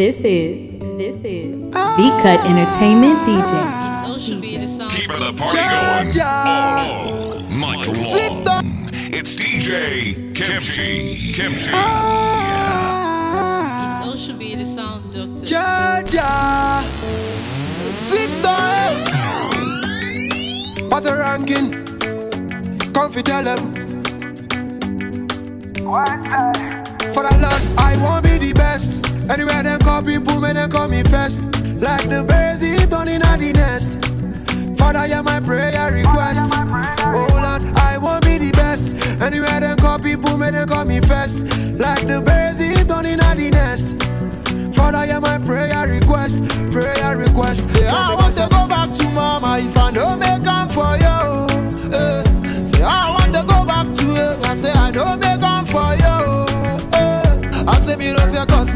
This is this is ah. V Cut Entertainment DJ. Keeping the party going all night long. It's DJ Kimchi. Kimchi. Ah. It's Ocean be the sound doctor. Jaja, sweet boy, what a ranking. Come fi tell them. For the Lord, I won't be the best. Anywhere them call people, may them call me first. Like the birds, they done in the nest. Father, hear my prayer request. Oh Lord, I won't be the best. Anywhere them call people, may them call me first. Like the birds, they done in the nest. Father, hear my prayer request, prayer request. Say, I want to go back to mama if I don't make am for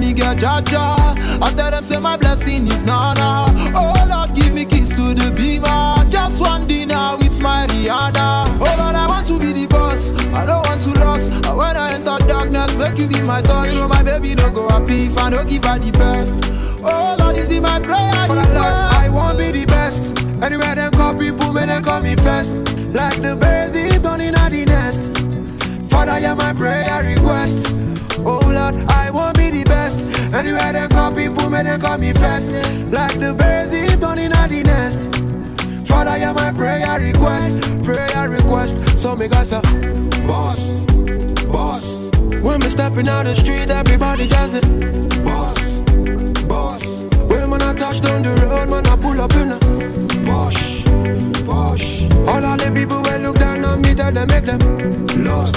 me get jaja. I tell them, say, my blessing is nana. Oh Lord, give me keys to the beamer. Just one dinner with my Rihanna. Oh Lord, I want to be the boss. I don't want to lose. I enter darkness, make you be my thought. You know, my baby no go happy if I don't give her the best. Oh Lord, this be my prayer. For Lord, I won't be the best. Anywhere them call people, may them call me first. Like the birds, they done in the nest. Father, hear my prayer request. Oh Lord, I won't be the best. Anywhere them call people, may them call me first. Like the birds, they done in the nest. Father, hear my prayer request, prayer request. So me got a boss, boss. When me stepping out the street, everybody just the boss, boss. When man I touch down the road, man I pull up in a Posh, posh. All of the people when look down on me, tell them make them lost,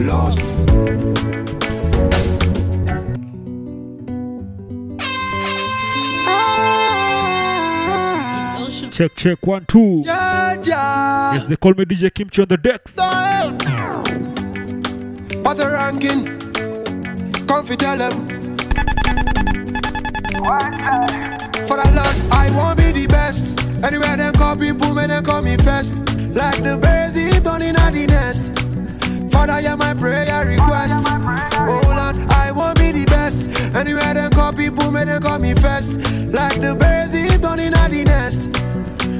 lost. Check, check, one, two. Ja, ja. Yes, they call me DJ Kimchi on the decks. What a ranking. Come fi tell them. For the Lord, I won't be the best. Anywhere them call people, may them call me first. Like the birds, they done in the nest. Father, hear my prayer request. Oh Lord, I won't be the best. Anywhere them call people, may them call me first. Like the birds, they done in the nest.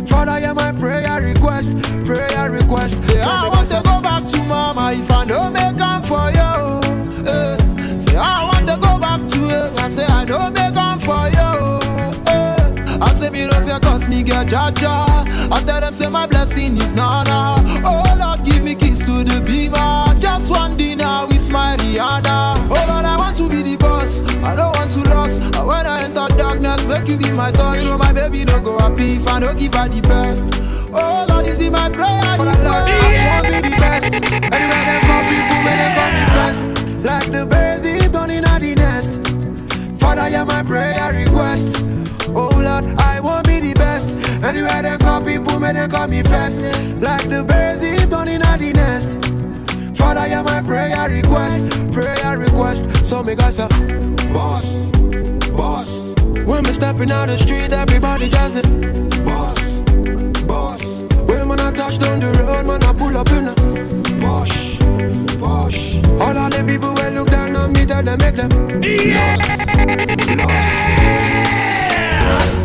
Father, hear my prayer request, prayer request. Say, I want to go back to mama if I don't make am for you. Eh. Say, I want to go back to it. I say, I don't make am for you. Eh. I say, me love you cause me get jaja. I tell them, say, my blessing is nana. Oh Lord, give me keys to the beamer. Just one dinner with my Rihanna. Oh Lord, I want to be the boss. I don't want to lose. I enter darkness, make you be my thought. You know, my baby no go happy if I don't give her the best. Oh Lord, this be my prayer. For the Lord, I want to be the best. Anywhere them call people, may they call me first. Like the birds, they done in the nest. Father, hear my prayer request. Oh Lord, I won't be the best. Anywhere them call people, may they call me first. Like the birds, they done in the nest. Father, hear my prayer request, prayer request. So me got a boss, boss. When me stepping out the street, everybody just the boss, boss. When man I touch down the road, man I pull up in a Posh, posh. All of the people when look down on me, tell them make them lost, lost.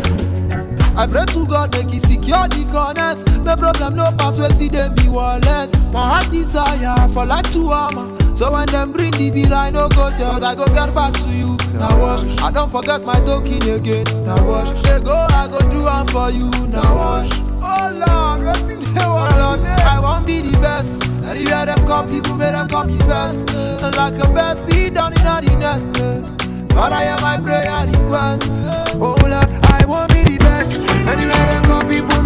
I pray to God make he secure the connect. My problem no pass where see them be wallet. My heart desire for like to armor. So when them bring the bill, I no go there. Cause I go get back to you. Now wash. I don't forget my token again. Now wash. They go, I go do one for you. Now wash. Oh Lord, what's in there? Oh Lord, I won't be the best. And you hear them come, people make them come me first. And like a bird, see down in the nest. God, I hear my prayer request. Oh I won't be the best. Anywhere them people.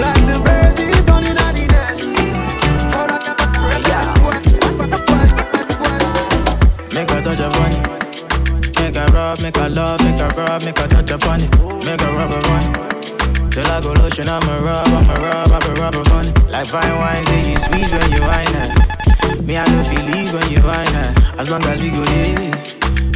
Like the birds, the nest. Make her touch it. Make her rub, make her love, make rub, make her touch. Make her rub upon. Till I go lotion, I'ma rub, I'ma rub, I'ma rub. Like fine wine, you sweet when you wine. Me, I don't when you wine. As long as we go there,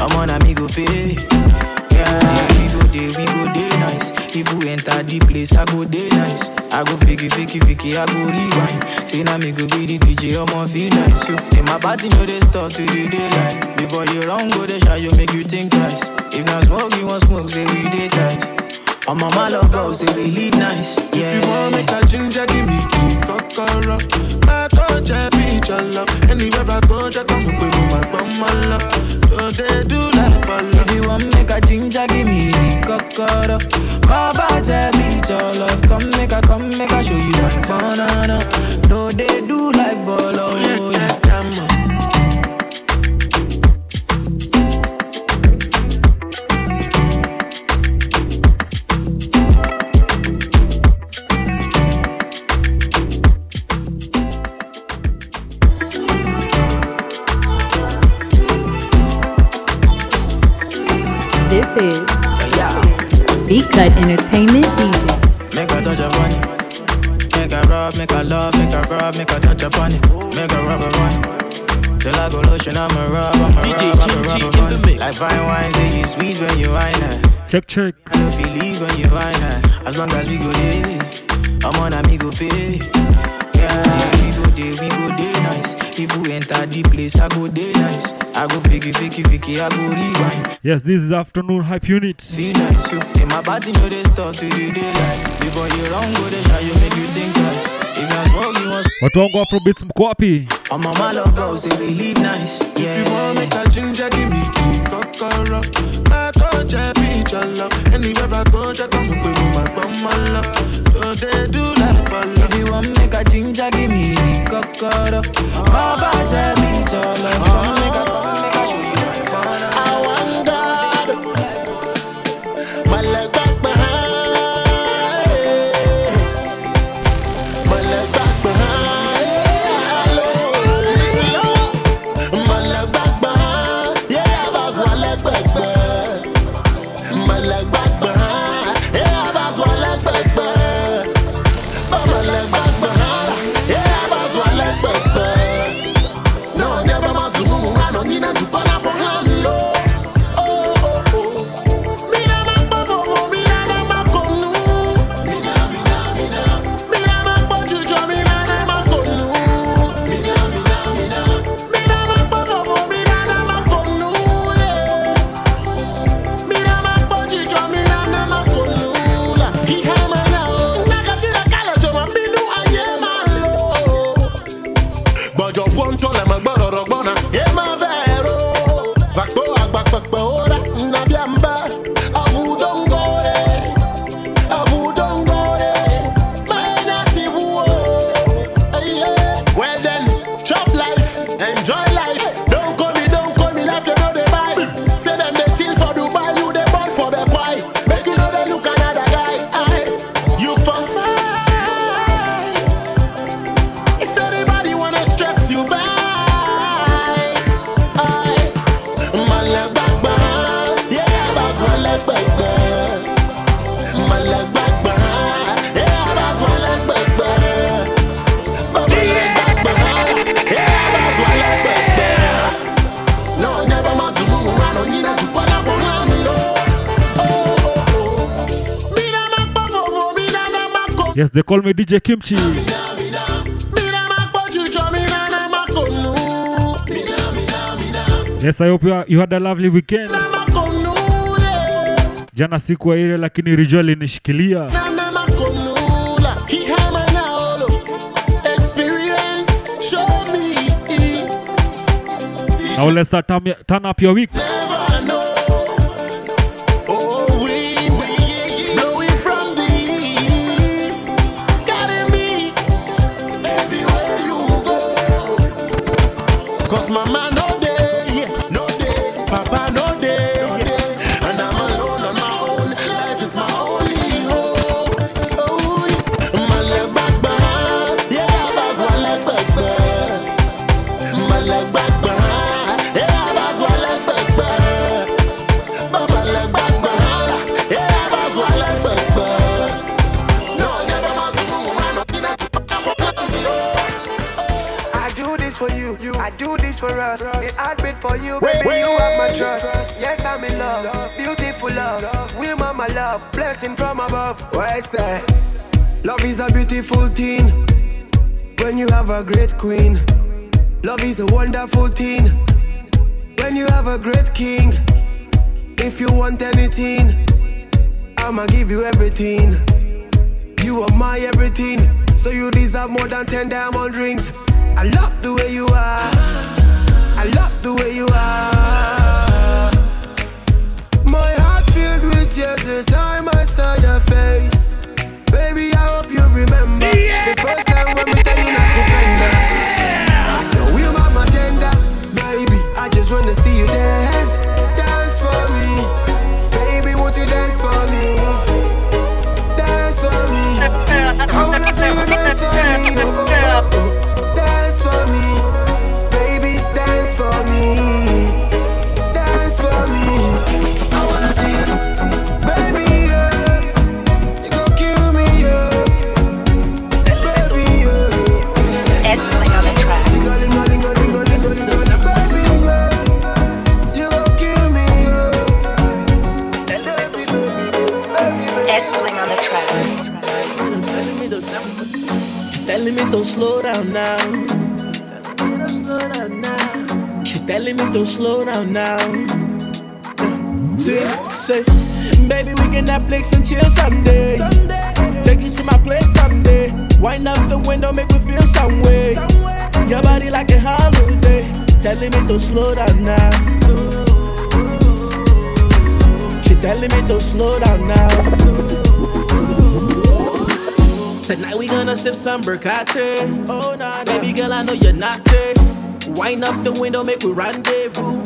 I'm on a me go pay. Yeah, we go there, we go there nice. If we enter the place, I go day nice. I go fiki fiki fiki, I go rewind. Say now me go be the DJ, I'ma feel nice. So say my party no dey stop till the daylight. Before you run go dey shy, you make you think twice. If not smoke, you want smoke, say we dey tight. I'm on my love go, say we live nice. Yeah. If you want make a ginger, give me key, kokoro. My touch, I be your love. Anywhere I go, just come with my bum, my love. So they do like bala. If you want make a ginger, give me cocoa. Baba tell me your love. Come make a, come make a show you my banana. No, they do like bolo. Yes, this is afternoon hype unit. Feel nice, you say my body no dey stop till the daylight. Before you run go dey shy, you make you think twice. If not smoke, you want Watu wangu Afrobeats mko wapi? I'm on my love go, say we live nice. If you want Yeah. make a ginger, give me key, kokoro. My touch, I be your love. Anywhere I go, just come up with my bum, my love. So they do like bala. If you want make a ginger, give me the cocoa. Baba tell me Yes, they call me DJ Kimchi. Mira más pochucho, mira nada más con luz. Mira, mira, mira. Yes, I hope you, you had a lovely weekend. Nada más con luz, yeah. Jana sikuwa ile lakini Rijua alinishikilia. Nada más con luz. La hija manalo. Experience, show me. Now let's start turn, turn up your week. Never for us. It I bid for you, baby. wait. You have my trust. Yes, I'm in love. Beautiful love. We mama love, blessing from above. I say? Love is a beautiful thing. When you have a great queen. Love is a wonderful thing. When you have a great king. If you want anything, I'ma give you everything. You are my everything. So you deserve more than 10 diamond rings. I love the way you are. get it time. Me to slow down now. She telling me to slow down now. See, say, baby, we can Netflix and chill someday. Take you to my place someday. Wind up the window, make me feel some way. Your body like a holiday. Telling me to slow down now. She telling me to slow down now. Tonight we gonna sip some Bercate. Oh nah, baby girl, I know you're not it. Wind up the window, make we rendezvous.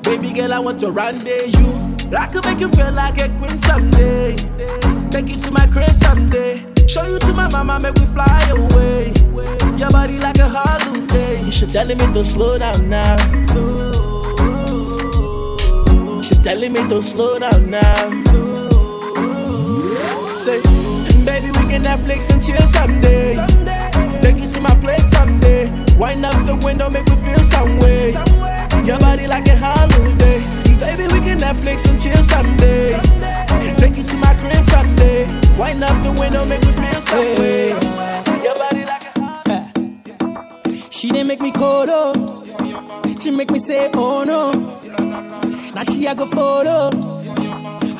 Baby girl, I want to rendezvous. I could make you feel like a queen someday. Take you to my crib someday. Show you to my mama, make we fly away. Your body like a holiday. She telling me to slow down now. She telling me to slow down now. Say, baby, we can Netflix and chill someday. Take you to my place someday. Wind up the window, make me feel some way. Your body like a holiday. Baby, we can Netflix and chill someday. Take you to my crib someday. Wind up the window, make me feel some way. Your body like a holiday. She didn't make me cold oh. She make me say oh no. Now she a go photo.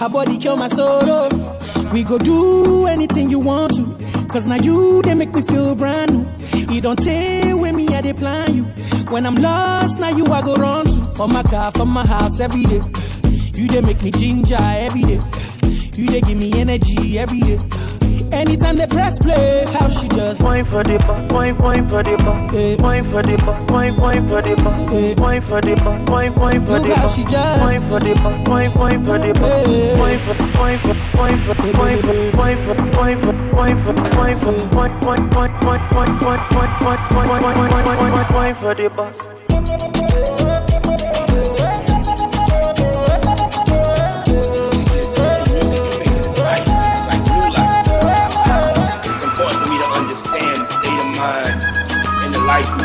Her body kill my soul oh. We go do anything you want to. Cause now you they make me feel brand new. You don't take with me I they plan you. When I'm lost, now you I go run to. For my car, for my house every day. You they make me ginger every day. You they give me energy every day. Anytime they press play, how she just Wine for the bar, wine, wine for the bar, Eh. wine for the bar, wine, wine for the bar, Eh. wine for the bar, wine, wine for the bar, she just- wine for the bar, wine, wine for the bar, Eh. wine for, wine for, wine for, Eh, wine for, baby. wine for, wine for, wine for, wine for, Eh. wine, wine, wine, wine, wine, wine, wine, wine, wine, wine, wine, wine, wine, wine for the boss.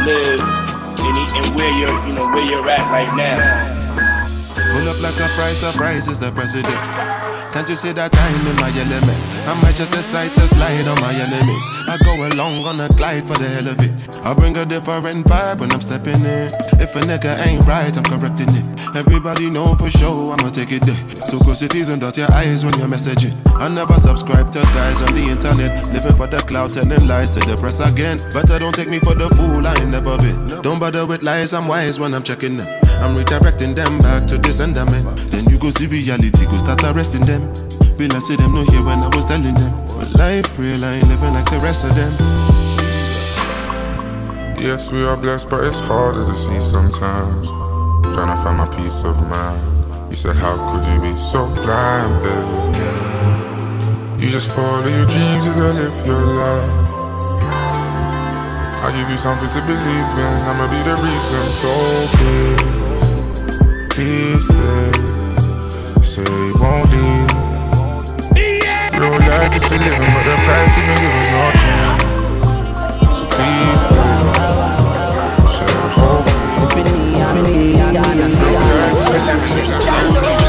Live and, and where you're, you know, where you're at right now. Pull up like surprise, surprise is the president. Can't you see that I'm in my element? I might just decide to slide on my enemies. I go along on a glide for the hell of it. I bring a different vibe when I'm stepping in. If a nigga ain't right, I'm correcting it. Everybody know for sure I'ma take it there. So close your teeth and dot your eyes when you're messaging. I never subscribe to guys on the internet. Living for the cloud, telling lies to the press again. Better don't take me for the fool, I ain't never been. Don't bother with lies, I'm wise when I'm checking them. I'm redirecting them back to the sentiment. Then you go see reality, go start arresting them. Realize to them no here when I was telling them. But life real, I ain't living like the rest of them. Yes, we are blessed, but it's harder to see sometimes. Trying to find my peace of mind. You said, How could you be so blind, baby? You just follow your dreams, you gotta live your life. I give you something to believe in, I'ma be the reason. So please, please stay. Say you won't leave. Real life is for living, but the price you can give us no chance. So please stay. Share the whole thing.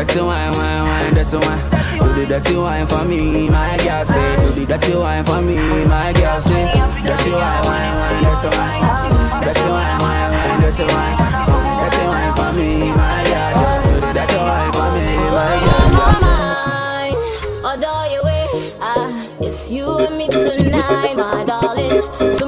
That's your wine, wine, wine. That's your wine. Do the dirty wine for me, my girl say. Do the dirty wine for me, my girl say. Dirty wine, wine, wine. That's your wine. Dirty wine, wine, wine. Your wine. Dirty wine for me, my girl. Just do the dirty wine for me, my girl. mine. Adore your way. Ah, it's you and me tonight, my darling.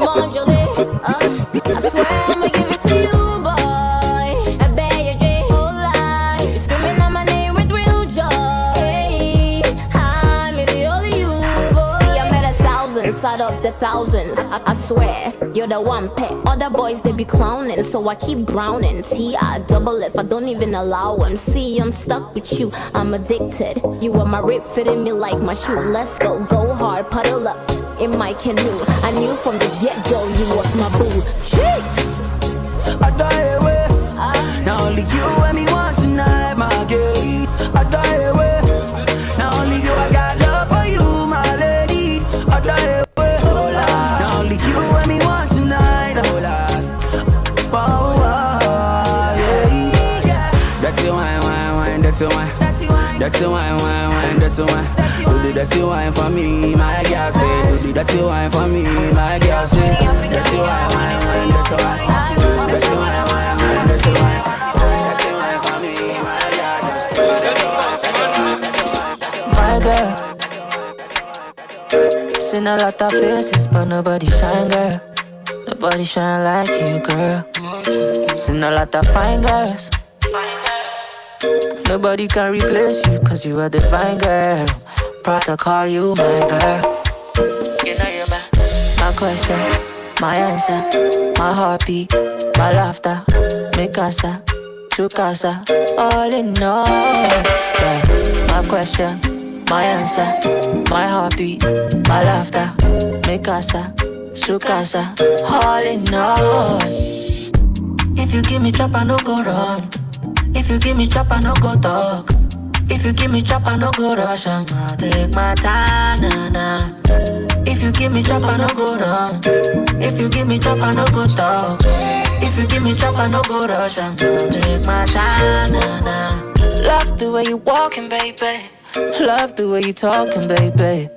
Thousands. I, I swear, you're the one pet. Other boys they be clowning, so I keep drowning. T I double F, I don't even allow them. See, I'm stuck with you, I'm addicted. You are my rib fitting me like my shoe. Let's go, go hard, puddle up in my canoe. I knew from the get go you was my boo. Jeez. I die away. Now only you and me want tonight, my gay. Wine, wine. Your wine. Wine, wine, your wine. Do the dirty wine for me, my girl say. Do the dirty wine for me, my girl say. Dirty wine, wine, wine. Your wine. Dirty wine, wine, wine. Dirty wine do My girl. Seen a lot of faces, but nobody shine, girl. Nobody shine like you, girl. Seen a lot of fine girls. Nobody can replace you, cause you are divine, girl. Proud to call you my girl. You know you're my, my question, my answer, my heartbeat, my laughter, mi casa, tu casa, all in all. Yeah. My question, my answer, my heartbeat, my laughter, mi casa, su casa, all in all. If you give me chop, I no go run. If you give me chop, I no go talk. If you give me chop, I no go rush. I'm gonna take my time, nah, nah. If you give me chop, I no go run. If you give me chop, I no go talk. If you give me chop, I no go rush. I'm gonna take my time, nah, nah. Love the way you walking, baby. Love the way you talking, baby.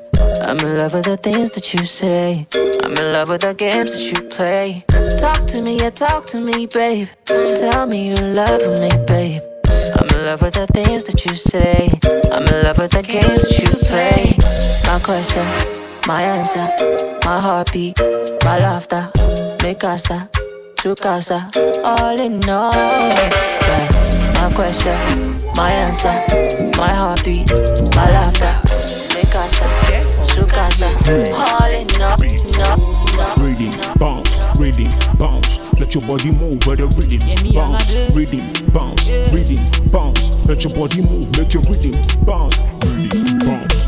I'm in love with the things that you say. I'm in love with the games that you play. Talk to me, yeah, talk to me, babe. Tell me in love me, babe. I'm in love with the things that you say. I'm in love with the games that you play. My question, my answer, my heartbeat, my laughter, mi casa, tu casa, all in all. Yeah. My question, my answer, my heartbeat, my laughter, su casa, all in all. Rhythm, bounce, rhythm, bounce. Let your body move where the rhythm bounce. Rhythm, bounce, rhythm, bounce. Let your body move, make your bounce. Bounce,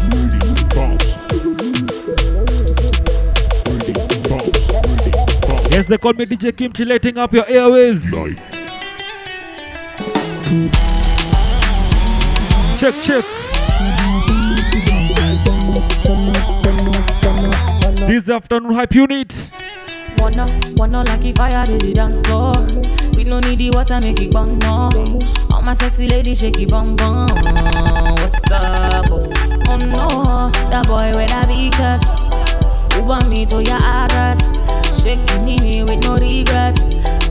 bounce. Rhythm, bounce. Yes, they call me DJ Kimchi, lighting up your airways. Check, check. This afternoon hype unit. Like if fire to the dance floor. We no need the water, make it no. All my sexy shake it. What's up? Oh no, that boy me to your address? Shake me with no regrets.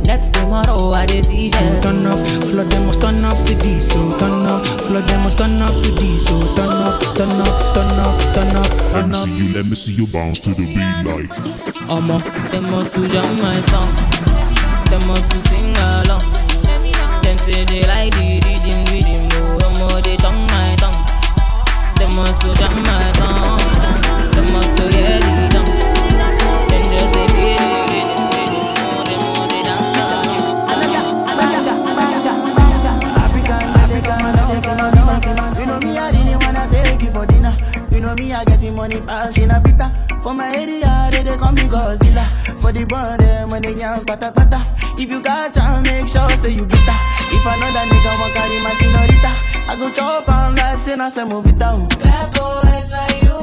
Next tomorrow I dey see So turn up, flood them must turn up with this. So turn up, flood them must turn up with this. So turn up, turn up, turn up, turn up, Let me see you, let me see you bounce to the beat like. Omo, they must to jam my song. They must to sing along. Them say they like the rhythm, rhythm. No, omo, they tongue my tongue. They must to jam my song. Know me, I getting money, pass in a pita. Uh. For my area, they, they call me Godzilla. For the band, them when they young, pata pata. If you got chance, make sure say you beat her. If another nigga want carry my senorita, I go chop on life, say na say move it down. Bad boys like you.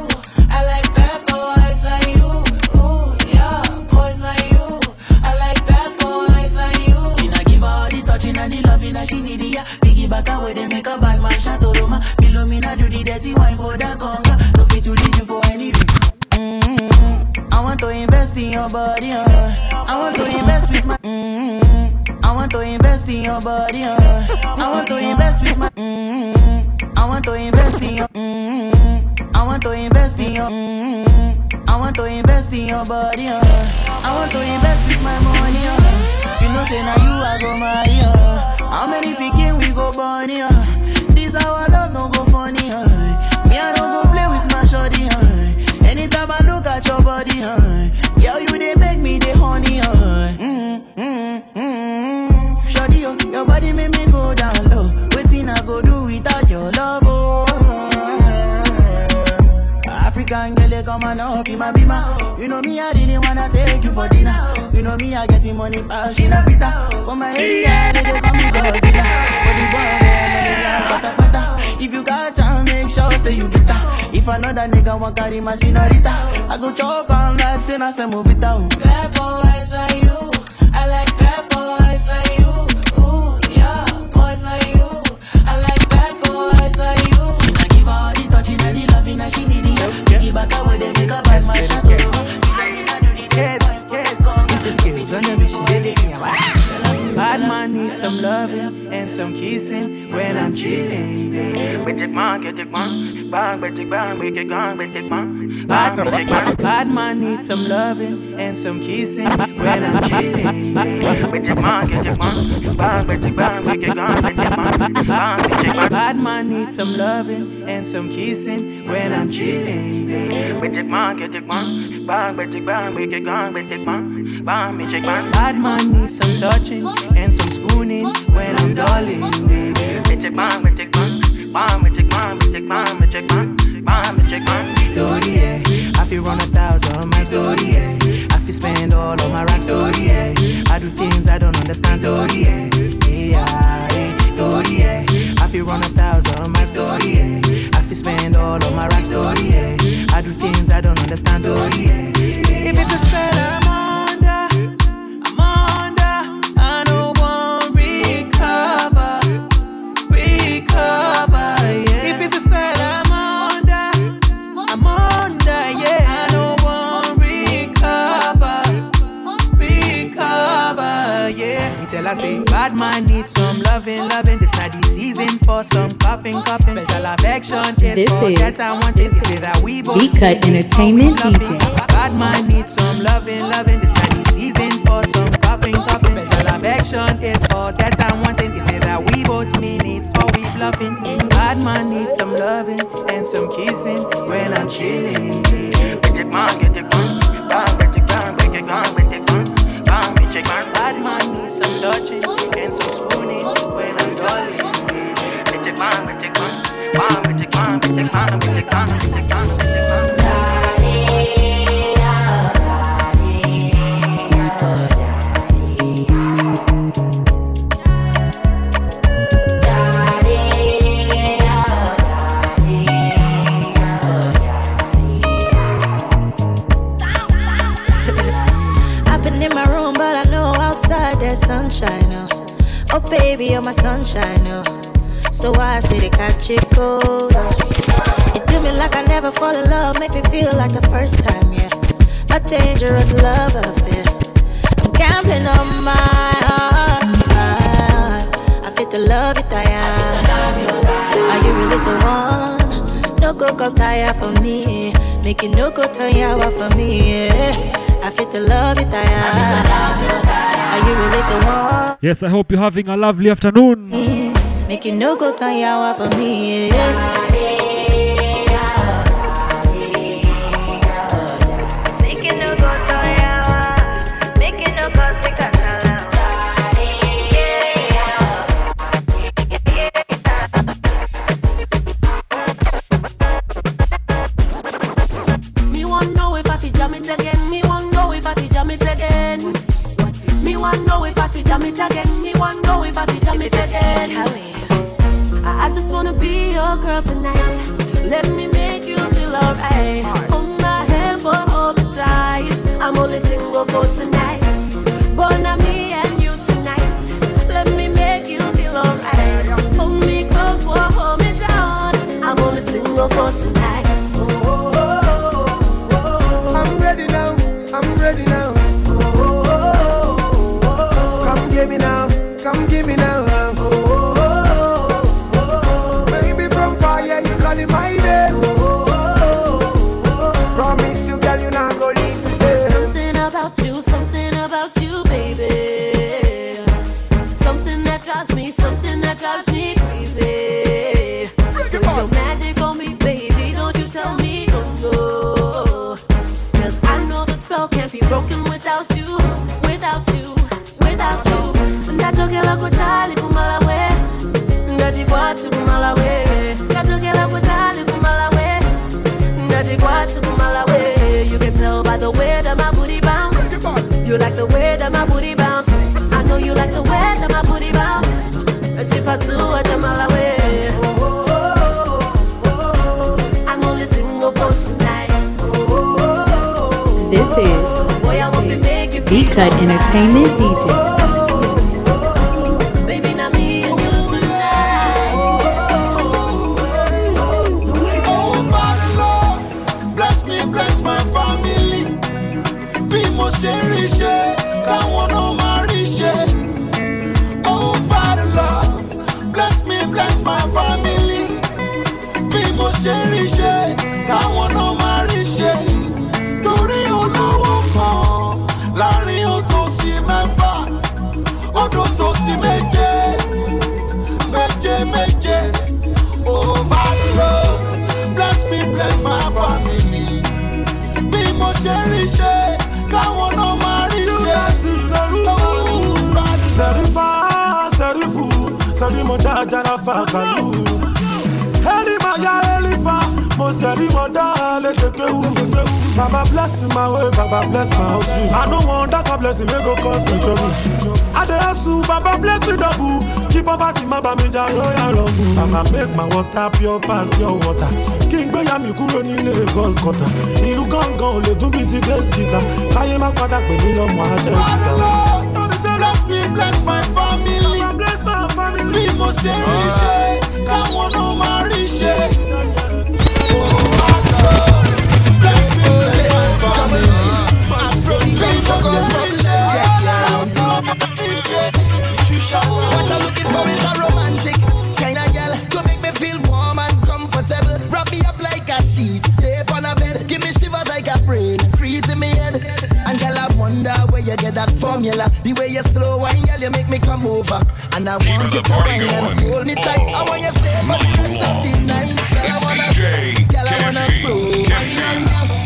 I like bad boys like you. Ooh, yeah, boys like you. I like bad boys like you. She not give all the touching and the loving that she need, yeah. Piggy back away, they make a bad man shot to Roma. Philomena do the dirty wine for the conga. No fit to leave you for any reason. Mm-hmm. I want to invest in your body, uh. I want to invest with my. Mm-hmm. I want to invest in your body, uh. I want to invest with my. Mm-hmm. I want to invest in your. Mm-hmm. I want to invest in your. Mm-hmm. I want to invest in your body, uh. I want to invest with my money, uh. You know, say now you I go marry, uh. How many picking we go born, uh. Body, uh. Girl, you they make me the honey, uh. Mm, mm, mm. Shorty, yo, your body make me go down low. Waiting I go do without your love, oh. African girl, come and up my bima. You know me, I really wanna take you for dinner. You know me, I getting money, but she not pita. For my area, they dey call me Godzilla. For the boy, they dey dance bata bata. If you got chance, make sure say you beat her. If another nigga want carry my senorita, I go chop on life, say na say move it down. Bad boys like you. I like bad boys like you. Ooh, yeah, boys like you. I like bad boys like you. I give her all the touching and the loving that she need. Piggy back away, they make a bad man shot to Bad man needs some loving and some kissing when I'm chilling. Bad, bad man needs some loving and some kissing when I'm chilling. With your monkey one Bang we can with one bad man needs some loving and some kissing when I'm chilling. Bad man needs some touching and some spooning when I'm darling, baby. Story, yeah. I feel run a thousand my story, yeah. I feel spend all of my racks, story, yeah. I do things I don't understand, story, yeah. Yeah, yeah. Story, yeah. I feel run a thousand my story, yeah. I feel spend all of my racks, story, yeah. I do things I don't understand, story, yeah. If it's a spell, I'm bad man needs some loving, loving. This not the season for some coughing, coughing. Special affection, yes, This is- that I want it. Is it that we both V-Cut Entertainment DJ. Bad man needs some loving, loving. This not the season for some coughing, coughing. Special affection is for that I'm wanting. Is it that we both need it or we bluffing? Bad man needs some loving and some kissing when I'm chilling. Bad some touching and some spooning when I'm darling. I've baby, you're my sunshine. Oh, so I they catch it cold? Oh. You do me like I never fall in love, make me feel like the first time. Yeah, a dangerous love affair. I'm gambling on my heart. my heart. I fit the love it, I am. Are you really the one? No go come tire for me. Make you no go you for me. Yeah. The love I. Are you really the one? Yes, I hope you're having a lovely afternoon. Make you no go you for me. It again. Me want know if I jam it again. Me want know if I fi jam one know if I be tell me again. I, I just wanna be your girl tonight. Let me make you feel alright. Hold my hand for hold me tight. I'm only single for tonight. But now me and you tonight. Let me make you feel alright. Hold me close for hold me down. I'm only single for tonight. Cut Entertainment DJ. Jarafa kalu. Heli maya elifa, mo seri da letekewu. Baba bless my way, Baba bless my house. I don't want that blessing, may go cause me trouble. I dey hustle, Baba bless me double. Keep poverty, my bami ja royal rumble. Baba make my water pure pass pure water. Kí n gbé ya mi kúrò nílé Lagos gutter. Ìlú gángan ò lè dún bíi ti bass guitar. Káyé má padà pè mí lọ́mọ aṣẹ́ ìgbà. bless me, bless my family. What I'm looking for is a romantic kind of girl to make me feel warm and comfortable. Wrap me up like a sheet, on a bed. Give me shivers like a in me head. And girl, I wonder where you get that formula. The way you slow wine, girl, you make me come over. And I want you to and hold me tight. I want you stay for the rest of the night. Girl, I wanna, girl, I wanna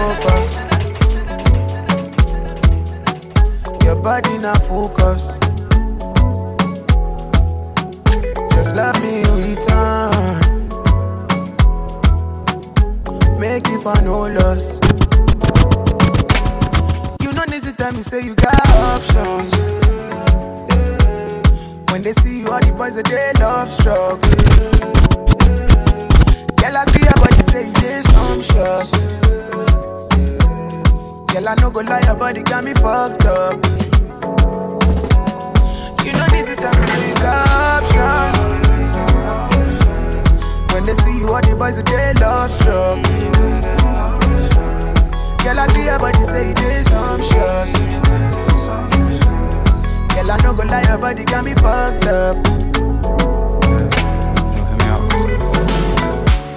focus. Your body not focus. Just let me return. Make it for no loss. You don't need to tell me, say you got options. When they see you, all the boys that they love struggle. Girl, I see your body say you did some shots. Girl, I no go lie, your body got me fucked up. You don't need to tell me, you got options. When they see you, all the boys day love struck. Girl, I see your body say it is sumptuous. Girl, I no go lie, your body got me fucked up.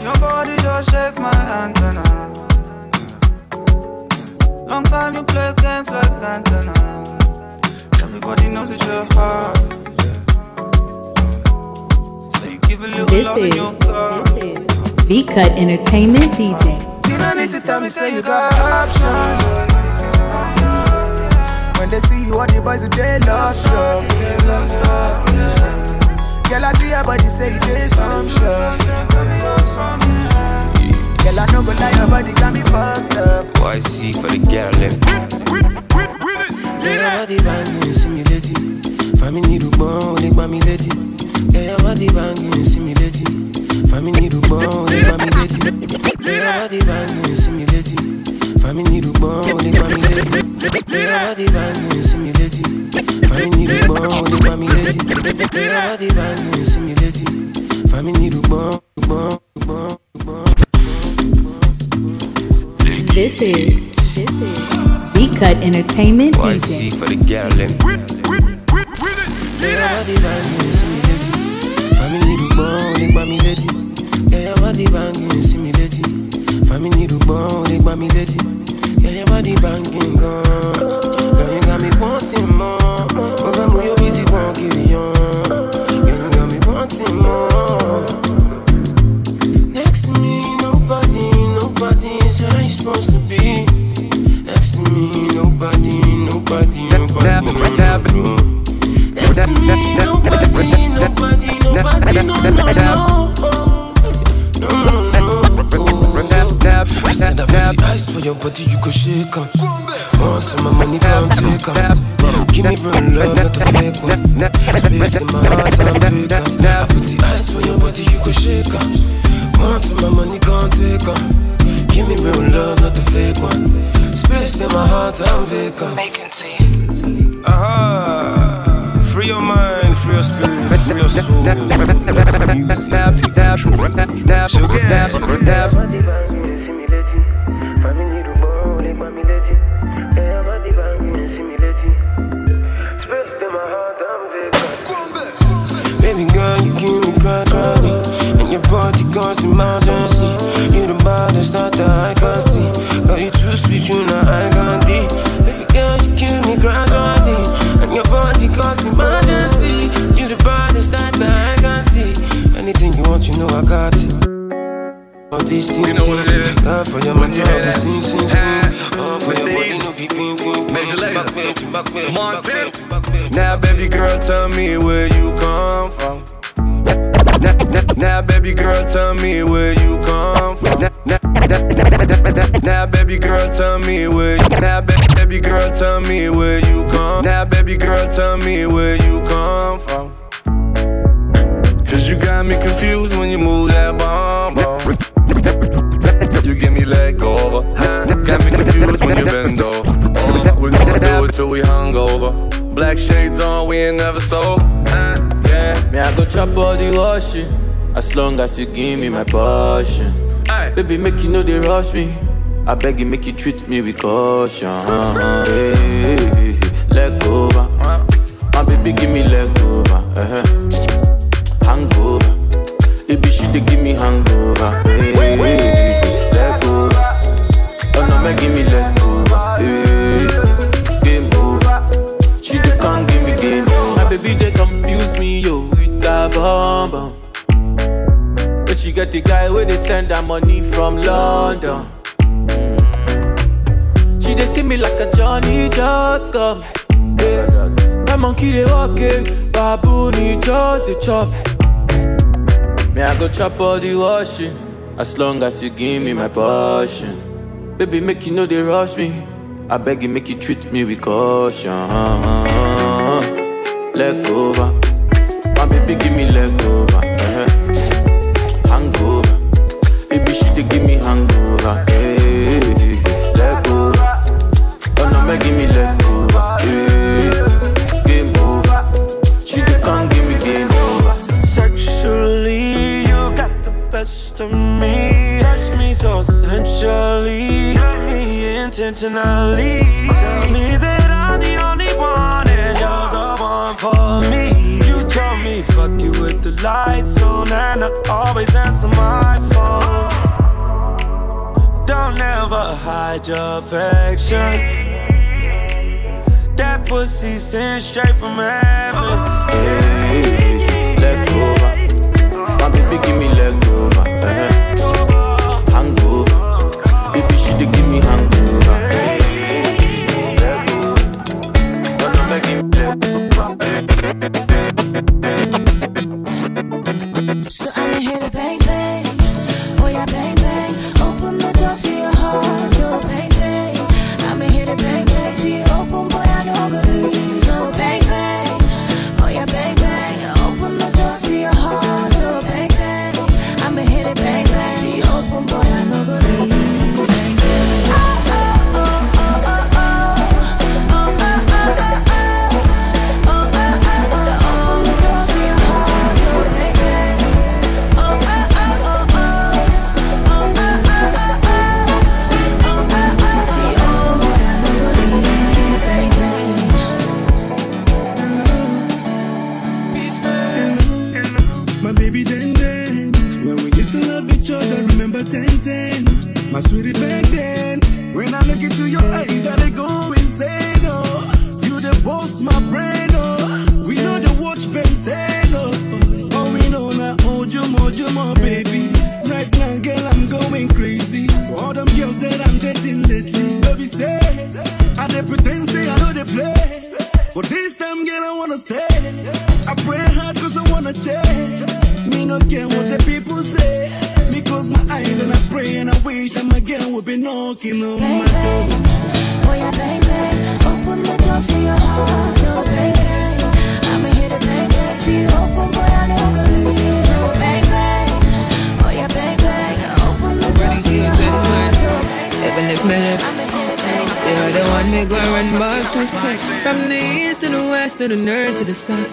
Your body just shake my antenna. Long time you play games like antenna. Everybody knows that you're hard. So you give a little This love in is, your car. this is V Cut Entertainment DJ. You don't need to tell me, say you got options. When they see you, all the boys, they love struck. Girl, I see your body, say it is sumptuous. Girl, I no go lie, your body got me fucked up. Oh, YC for the girl eh. them. Yeah, body banging, simulating. Family rúgbọ́n, ó lè gbá mi létí. Yeah, body banging, simulating. Family rúgbọ́n, ó lè gbá mi létí. Yeah, body banging, simulating. Family rúgbọ́n, ó lè gbá mi létí. Yeah, body banging, simulating. Family rúgbọ́n, ó lè gbá mi létí. Yeah, body banging, simulating. Family rúgbọ́n, rúgbọ́n, rúgbọ́n, rúgbọ́n. This is, this is V Cut Entertainment DJ. YC for the girl eh? them. Yeah, body banging, simulating. Family rúgbọ́n, ó lè gbá mi létí. Yeah, body banging, simulating. Family rúgbọ́n, ó lè gbá mi létí. Yeah, body banging gan. Girl, you got me wanting more. Mo fẹ́ mú yóò bí ti pọ́n kiri yan. Girl, you got me wanting more. Next to me, nobody, nobody is how you supposed to be. Next to me, nobody, nobody, nobody, nobody. Next to me, nobody, nobody, nobody, no, no, no. No, no, no. I said I put the ice for your body, you go shake 'em. Want to my money, can't take 'em. Give me real love, not a fake one. Space in my heart, I'm vacant. I put the ice for your body, you go shake 'em. Want to my money, can't take 'em. Give me real love, not the fake one. Space in my heart, I'm vacant. Aha. Free your mind, free your spirit, free your soul. Baby girl, you give me gradually Your body cause emergency You the baddest that I can see Girl, you too sweet, you know I can't be Baby girl, you give me gradually And your body cause emergency You the baddest that I can see Anything you want, you know I got it all these things, you know what it is. God for your man, yeah. sing, sing, sing. All for your body, no be ping, ping, Major. Back back on, back way, Tim. back way. Now, baby girl, tell me where you come from. Now, baby girl, tell me where you come from. Now, baby girl, tell me where. You, now, baby girl, tell me where you come. Now, baby girl, tell me where you come from. Cause you got me confused when you move that bomb. You give me leg over. Got me confused when you bend over. Uh, we gonna do it till we hungover. Black shades on, we ain't never. Uh, yeah. Me, I go chop all the washing. As long as you give me my passion. Baby, make you know they rush me. I beg you, make you treat me with caution. Hey, hey, hey, hey. Leg over. My baby, give me leg over. Uh-huh. Hangover. Baby, she dey give me get the guy where they send her money from London. She they see me like a Johnny just come. Yeah. My monkey they walking, baboon he just the chop. Me I go chop all the washing, as long as you give me my passion. Baby make you know they rush me. I beg you make you treat me with caution. Leg over, my baby give me leg over. Intentionally. Tell me that I'm the only one and you're the one for me. You told me fuck you with the lights on and I always answer my phone. Don't ever hide your affection. That pussy sent straight from heaven. Hey, leg over. My baby give me leg over. Uh-huh. Hangover. Baby she dey give me hangover.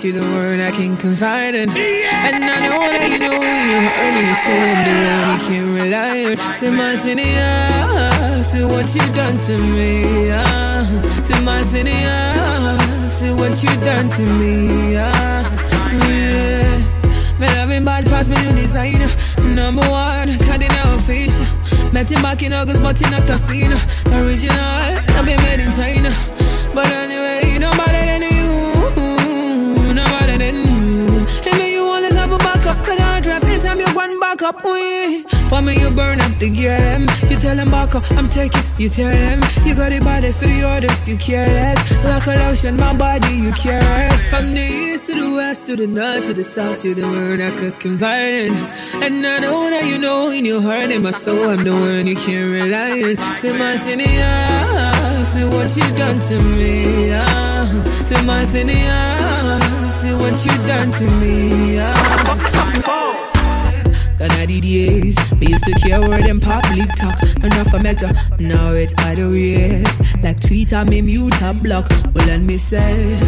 To the one I can confide in. And I know that you know when you're earning your soul, I'm the one you can rely on. See my yeah, see what you've done to me, uh? yeah. To my yeah, see what you've done to me, uh? oh, yeah. yeah. Me loving bad pass me new designer. Number one, cardinal fish. Met him back in August, but in a casino. Original, not be made in China. But anyway, no better than Anytime you one back up. We. For me, you burn up the. Them. You tell them back up, I'm taking. You tell them. You got the baddest for the orders, you careless. Like a lotion, my body, you careless. From the east to the west to the north to the south to the world, I could confide in. And I know that you know in your heart and my soul, I'm the one you can rely on. Say my thing, yeah. See what you done to me, yeah. Say my thing, yeah. See what you done to me, yeah. The days We used to care word and public talk. Enough for meta Now it's other ways Like Twitter me mute a block. Well and me say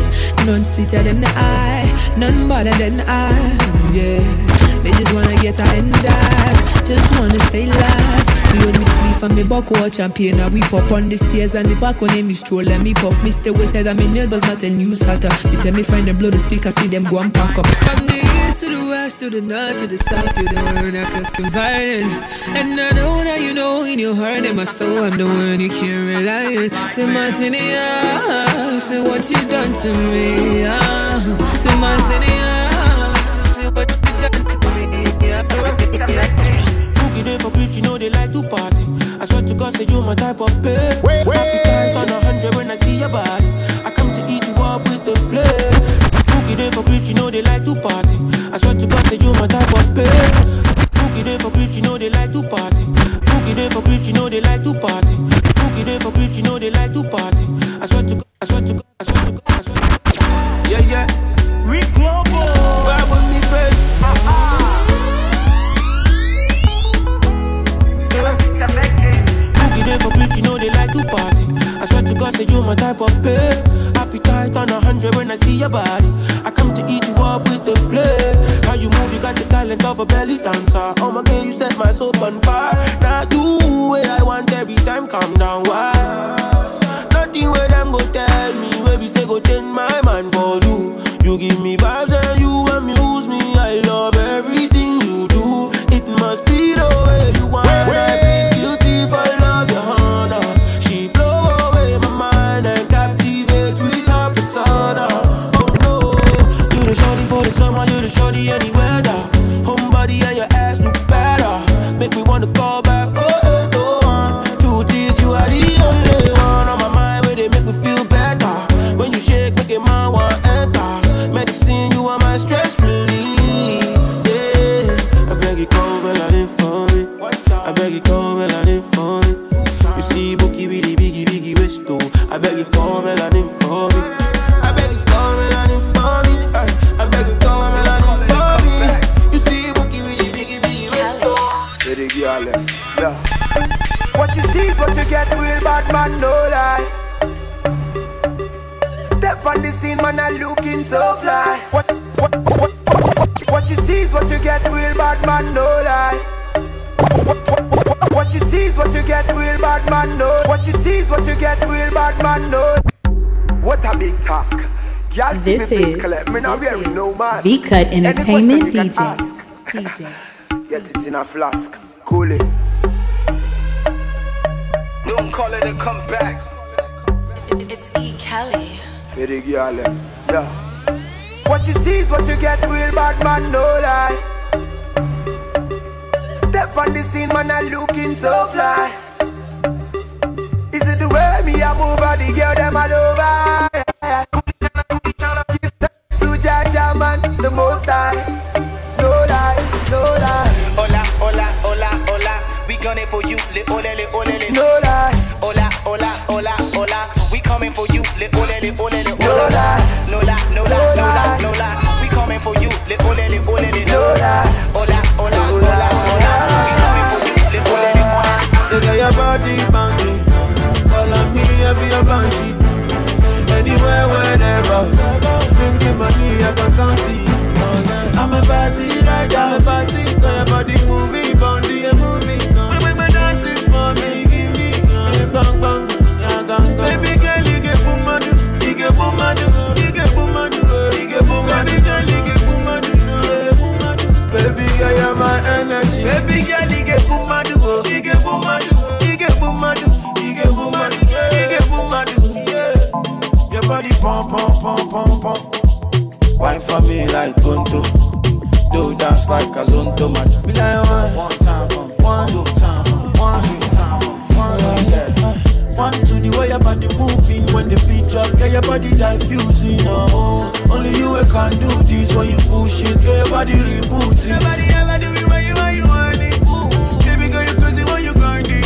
None sweeter than I None better than I Yeah Me just wanna get her in that Just wanna stay alive We only split from me buck watch champagne Now we pop on the stairs and the back on me stroll. And me pop Me stay wasted and me neighbors not a news hatter You tell me friend them blow the speaker See them go and pack up. From the east to the west to the north to the south to the world I could confide in And I know that you know in your heart and my soul I'm the one you can rely on. Thing, yeah. Say what you done to me, yeah. Say my day for beef, you know they like to party. I swear to God, say you my type of babe. pay. Appetite on a hundred when I see your body. I come to eat you up with the plate. Cookie day for beef, you know they like to party. I swear to God, say you my type of pay. Cookie day for beef, you know they like to party. Cookie day for beef, you know they like to party. Cookie day for beef, my type of pay. Appetite on a hundred when I see your body. I come to eat you up with the play. How you move, you got the talent love a belly dancer. Oh my girl, you set my soul on fire. Now do what I want every time, calm down. Why? Nothing where them go tell me, baby say go change my mind for you. You give me vibes What you see is what you get, real bad man, no lie. Step on the scene, man, I looking so fly. What, what, what, what, what you see is what you get, real bad man, no lie. What, what, what, what you see is what you get, real bad man, no. What you see is what you get, real bad man, no. What a big task. See This me is- collect, me not wearing no mask. V Cut Any Entertainment you DJ. Get it in a flask, cool it. Don't call it and come back. It's E. Kelly. For the girl, yeah. What you see is what you get, real bad man, no lie. Step on the scene, man, I looking so fly. Is it the way me I move, or the girl them all over? To Jaja, man, the most high. No lie, no lie. Hola, hola, hola, hola. We gunning for you, le ole le ole le. No lie. Hola, hola, hola, hola. We coming for you, le ole le ole le. No lie. No la, no la, no la, no la. We coming for you, le ole le ole le. No lie. Hola, hola, hola, hola. We coming for you, le ole le ole. Say girl, your body banging. Call on me every your band sheet. Anywhere, whenever. Bring the money, I can count it. I'm a party I'm a party. Call your body moving, girl, you're my energy. Baby girl, you get boomadu, oh, you get boomadu, you get boomadu, you get boomadu, you get boomadu, yeah. Your body pump, pump, pump, pump, pump. Wine for me like Gonto. Do dance like a zonto, man. Me like one, one time for one, two time for one, two time for one. So yeah. One to the way your body moving when the beat drop, get your body diffusing. Oh, only you can do this when you push it, get your body rebooting. Your body ever do it when you when you want it. Baby girl, you crazy when you grind it.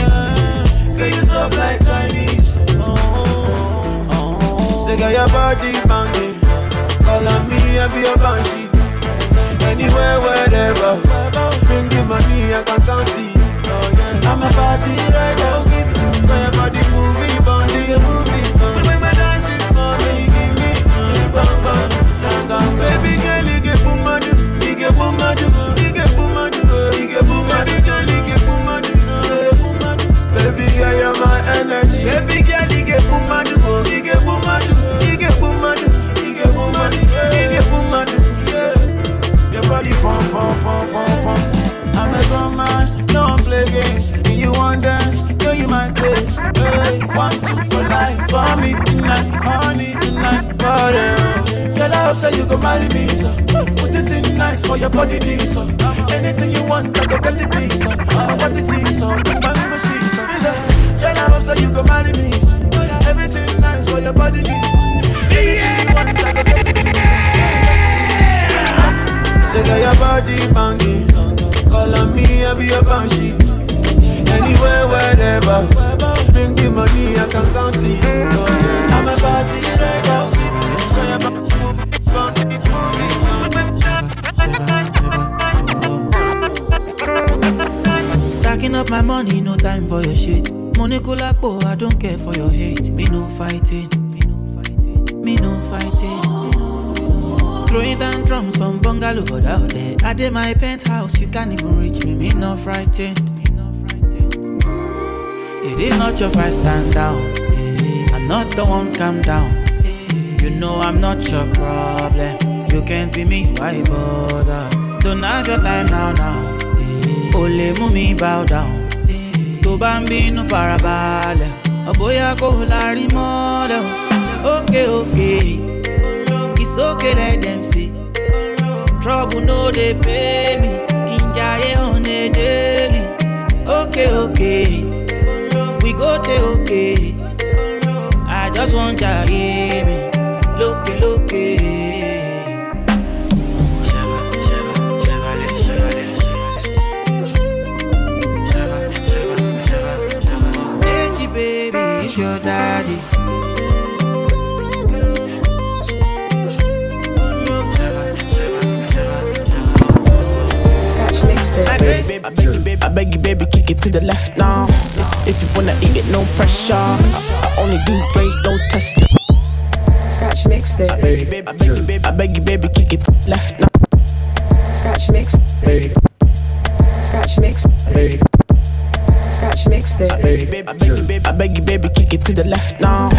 Girl, you soft like Chinese. Oh, oh. Say, girl, your body banging. Call on me, I be your band sheet. Anywhere, wherever. Bring the money, I can count it. Oh, yeah. I'm a party right now. Give it to me. Girl, your body moving, bounty a girl, you're my energy. Baby girl, you get boomadu, oh. you get boomadu, you get boomadu, you get boomadu, you get boomadu. Yeah. Your body pump, pump, pump, pump, pump. I'm a grown man, no one play games. Do you want dance? You my taste. Hey, one, two for life, for me tonight, honey tonight, body. Girl, I hope so you go marry me, so put it in nice for your body, this, so anything you want, I go get it, so I want it, so come back, see, so you go marry me, everything nice for your body, this, anything you want, I. Say your body banging. Call on me, I be your band sheet. Anywhere, wherever. Bring the money, I can count it. I'm a party right now. Stacking up my money, no time for your shit. Money kulapo, I don't care for your hate. Me no fighting. Me no fighting. Me no fighting. Me no. Throwing down drums from bungalow out there. I did my penthouse, you can't even reach me. Me no frightened. Me not frightened. It is not your fight, stand down. I'm not the one, calm down. You know I'm not your problem. You can't be me, why bother? Don't have your time now, now. Ole mú mi bow down. Eh. Tó bá ń bínú farabalẹ̀, ọ̀bóyá kò lárí mọ́lẹ̀. o. Okay, okay. It's okay, let them see. Trouble no dey pay me. Kinjaye on a daily. Okay, okay. We go dey okay. I just want jaye me. Loke, loke. Baby, your daddy. I beg, you, baby, I beg you, baby, I beg you, baby, kick it to the left now. If you wanna eat it, no pressure. I, I only do great, don't test it. Scratch mixtape. I beg you, baby, I beg you, baby, I beg you, baby, kick it left now. Scratch mix. Baby, I beg you, baby, kick it to the left now.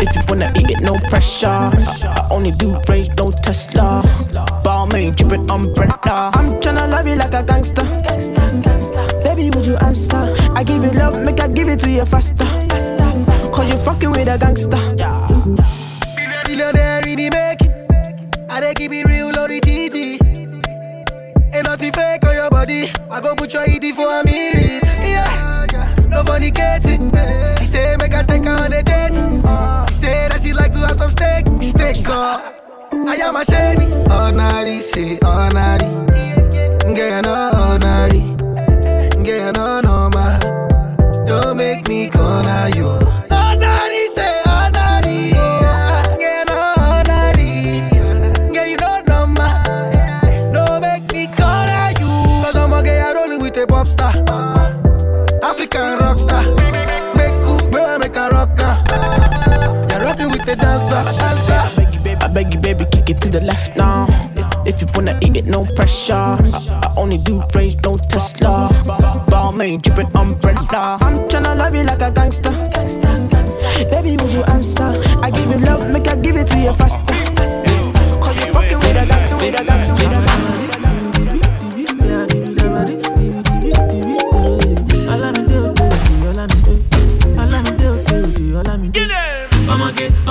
If you wanna eat it, no pressure. I, I only do range, don't Tesla. Balmain, drippin' umbrella. I'm tryna love you like a gangster. Baby, would you answer? I give you love, make I give it to you faster. Cause you fucking with a gangster. Billionaire in the making. I dey keep it real, Lori TT. Ain't nothing fake on your body. I go put your ED for a miris. Yeah, no. He say make I take her on a date. He say that she like to have some steak. Steak, uh. I am a shady. Ordinary, say ordinary. The dancer, dancer. I beg you, baby, I beg you, baby, kick it to the left now. If, if you wanna eat it, no pressure. I, I only do range, don't Tesla. Balmain, drippin' umbrella. I'm tryna love you like a gangster. Baby, would you answer? I give you love, make I give it to you faster. Cause you fucking with a gangster, with a gangster, with a gangster.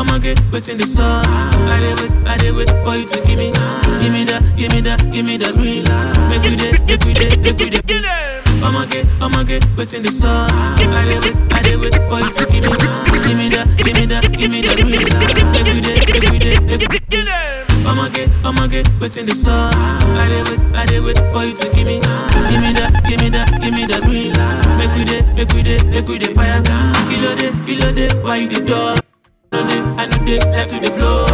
I'ma what's in the sun. Wait, wait for you to give me, give me that, give me that, give me that green light. Make make make. I'ma I'ma in the sun. I did wait, I did wait for you to give me, give me that, give me that, give me that green light. Make we day, make we day, make we day. I'ma I'ma in the sun. I did wait, I did wait for you to give me, give me that, give me that, give me that green light. Make we day, make we day, make we day fire down. Kilo day, kilo day, why you the door? I know they like to the blow.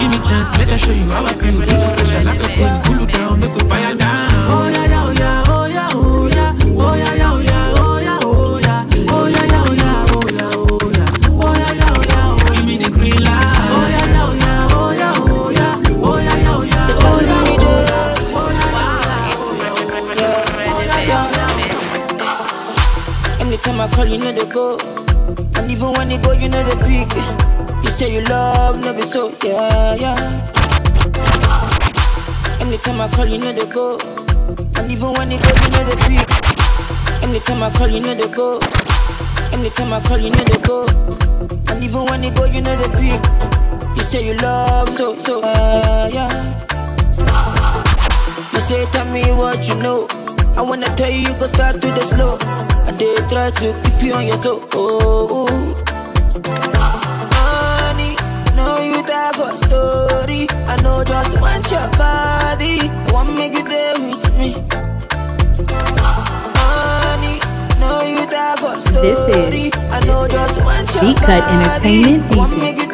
Give me chance, make I show you how I feel. Treat you special like a queen. Cool you down, make we fire down. Oh yeah, yeah, oh yeah, oh yeah, oh yeah, oh yeah, yeah, oh yeah, oh yeah, oh yeah, oh yeah, yeah, oh yeah, oh yeah, oh yeah, oh yeah, yeah, oh yeah, oh. Give me the green light. Oh yeah, yeah, oh yeah, oh yeah, oh yeah, oh yeah, yeah, oh yeah, oh yeah, oh yeah. Anytime I call, you know they go. And even when they go, you know they pick. Say you love, no be so, yeah, yeah. Anytime I call, you know they go. And even when they go, you know they pick. Anytime I call, you know they go. Anytime I call, you know they go. And even when they go, you know they pick. You say you love, so, so, yeah, yeah. You say, tell me what you know. I wanna tell you, you go start to the slow. I did try to keep you on your toe. Oh, oh. For story. I know just want your body. I want make you there with me. Honey, know you die for story. This is I know just want your B-Cut. Entertainment I want DJ.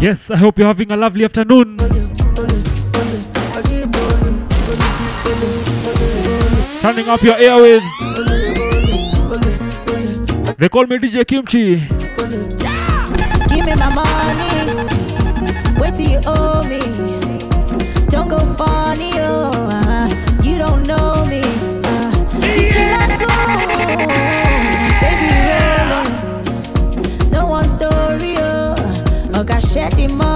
Yes, I hope you're having a lovely afternoon. Turning up your airways. They call me DJ Kimchi. You owe me. Don't go funny, oh. uh, you don't know me. uh. you see my gold, baby rolling. No one story, oh. Oh, share the money.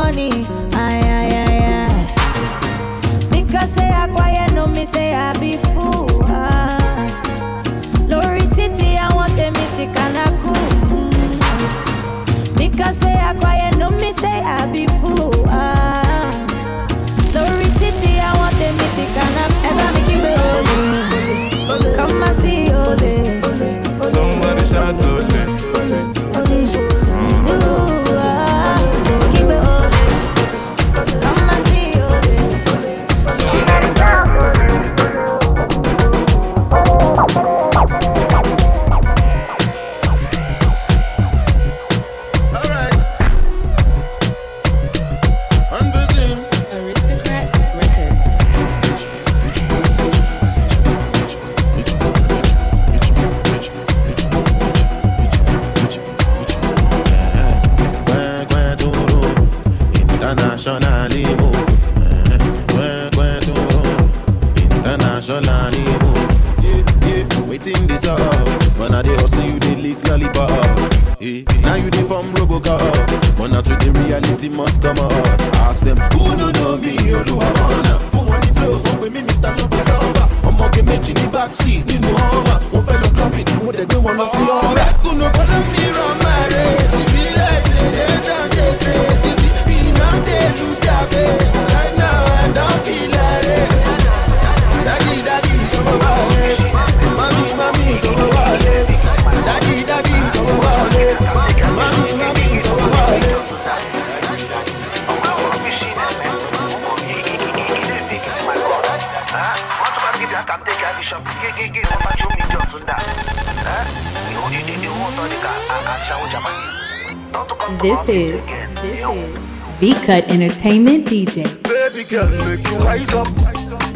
Cut Entertainment DJ. Baby girl, make you rise up.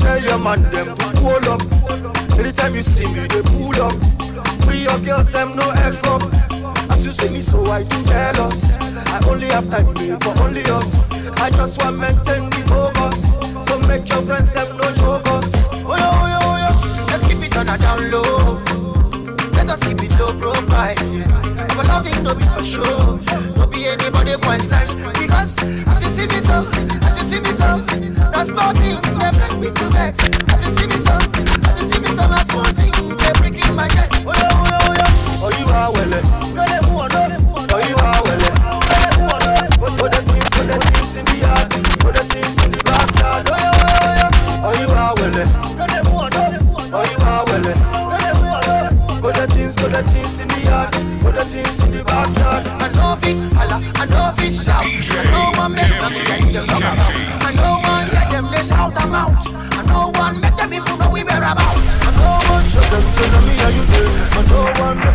Tell your man them to pull up. Anytime you see me, they pull up. Free girls, them no. As you see me, so I jealous. I only have time for only us. I just want maintain the focus. So make your friends, them no be for sure. No be anybody concerned. Because as you see me so, as you see me so, that's small thing they make me to vex. As you see me so, as you see me so, that's small thing they breaking my chest. Oh yeah, oh yeah, oh yeah. Oh you are well. Go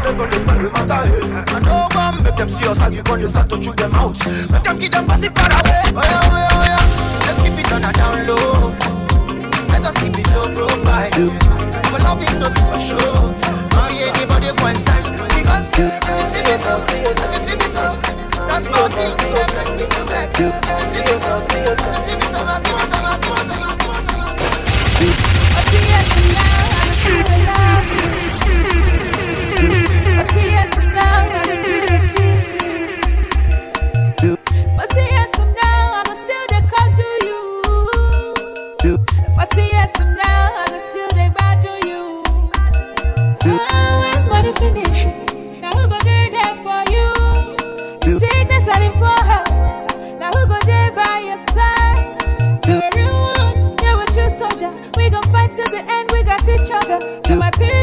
them go to spend with my guy. I know one make them see us and you gonna start to chew them out. Make them give them gossip far away. Oh yeah, oh yeah, oh yeah. Let's keep it on a down low. Let us keep it low profile. But loving no be for sure. Not be anybody concerned. Because as you see me so, as you see me so, that's my thing. They make me to vex. As you see me so, as you see me so, as you see me so, as you see me so, as you see me so. Now go there for you? Sickness and in for to to the end, we got each other. You're my pillar,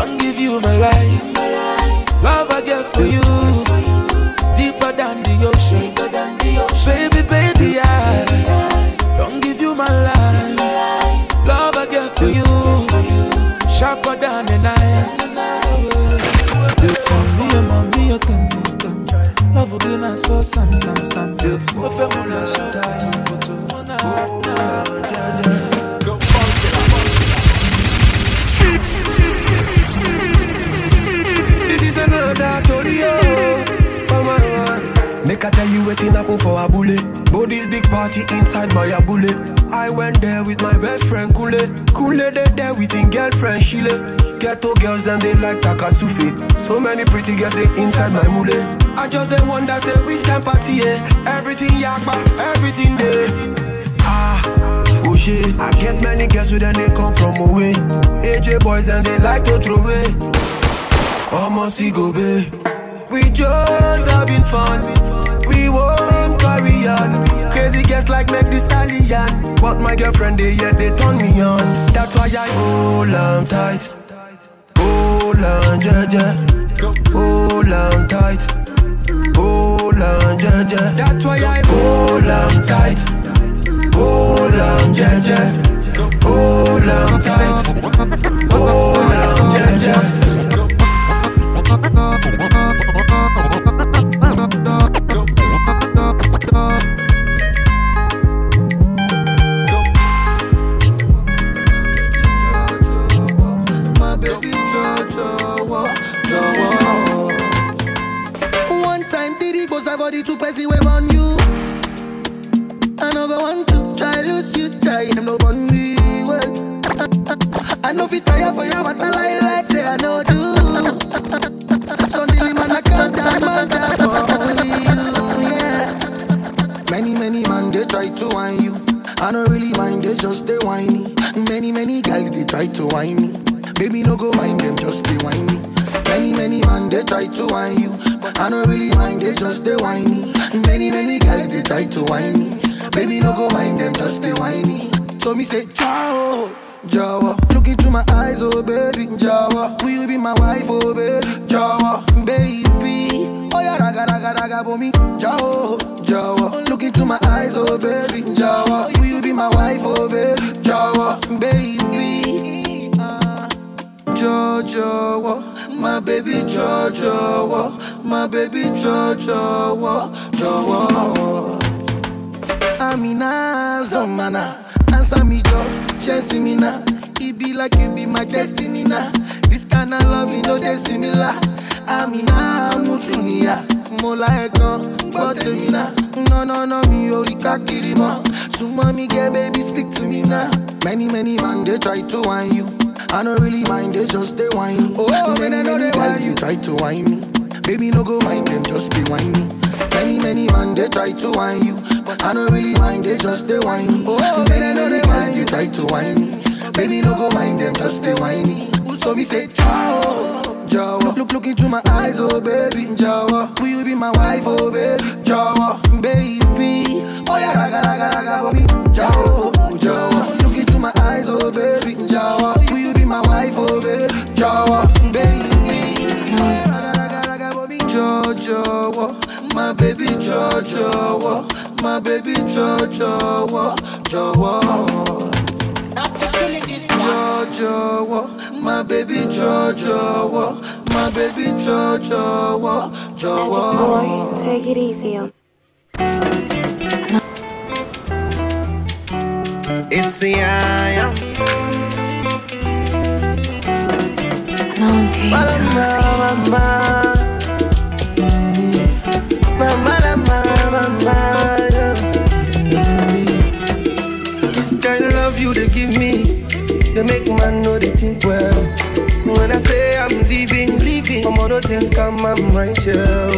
Run give you my life. Love I get for you. Deeper than the ocean. Baby, baby, I don't give you my life. Love I get for you. Sharper than a knife. You come here, mommy, you come, come. Love will be my soul, some, some, some. You feel my soul. I tell you wetin happen for Abule. Body's big party inside my Abule. I went there with my best friend Kule. Kule they there with him girlfriend Shile. Ghetto girls them they like Takasufi. So many pretty girls they inside my mule. I just they wonder say which kind party eh? Everything yakba, everything there. Ah, oh shit. I get many girls with them they come from away. AJ boys and they like to throw away. Almost go be. We just having fun. Won't carry on. Crazy guests like make the stallion. But my girlfriend they yet they turn me on. That's why I hold on tight. Hold on, yeah, yeah. Hold on tight. Hold on, yeah, yeah. That's why I hold on tight. Hold on, yeah, yeah. Hold on tight. Hold on, yeah, yeah. Body two person on you. Never want to try lose you, try him no me. Well, I know fit tire for you, but I lie like say I know do. Suddenly man I can't die, man die for only you, yeah. Many many man they try to whine you. I don't really mind, they just they whiny. Many many gal they try to whine me. Baby no go mind them, just they whiny. Man they try to whine you. But I don't really mind, they just they whiny. Many many gal they try to whine me. Baby no go mind them, just they whiny. So me say ciao. Jawa, look into my eyes, oh baby, Jawa. Will you be my wife, oh baby, Jawa, baby? Oh yeah, raga raga raga for me, Jawa, Jawa. Look into my eyes, oh baby, Jawa. Will you be my wife, oh baby, Jawa, baby? Uh, Jojo, my baby Jojo, my baby Jojo, Jojo. Amina Zomana, answer me Joe, chance me now. It be like you be my destiny now. This kind of love, you know they similar. Amina Mutunia, Mola Ekon, gbọ́ tèmi náà. No, no, no, mi ò rí káàkiri mọ́. Súnmọ́ mi get baby, speak to me now. Many, many man, they try to whine you. I don't really mind, they just they whine me. Oh, many, I know they whine you. try to whine me. Baby, no go mind them, just be whiny. Many, many man, they try to whine you. But I don't really mind, they just they whine me. Oh, many, I know they whine you. try to whine me. Baby, no go mind them, just be whiny. So me say, ciao. Jawa. Look, look, into my eyes, oh baby, Jawa. Will you be my wife, oh baby, Jawa, baby? Oh yeah, raga, raga, raga, me, Jawa, Jawa. Look into my eyes, oh baby, my baby, Jojo, my baby, Jojo, Jojo. Jojo, my baby Jojo, my baby Jojo, Jojo. Boy, take it easy on. It's the I am. Long came to This kind of love you they give me, they make man know they think well. When I say I'm leaving, leaving, I'm on think I'm, I'm right here.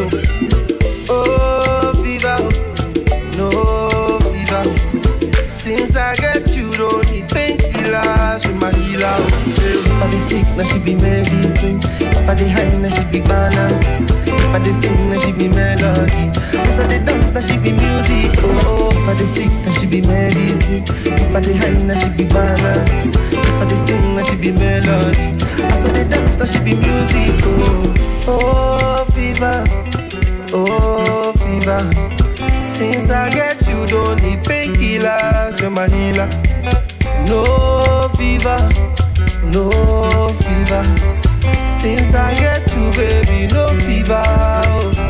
Oh, fever, no fever. Since I get you, don't need painkiller, she my healer. If I be sick, now she be medicine. If I dey high, now she be banana. I dey sing, now she be melody. If I dey dance, now she be music. Oh, if I dey sick, now she be medicine. If I dey high, now she be banana. If I dey sing, now she be melody. As I dey dance, now she be music. Oh, oh fever, oh fever. Since I get you, don't need painkillers, you're my healer. No fever, no fever. Since I get you, baby, no fever. Oh.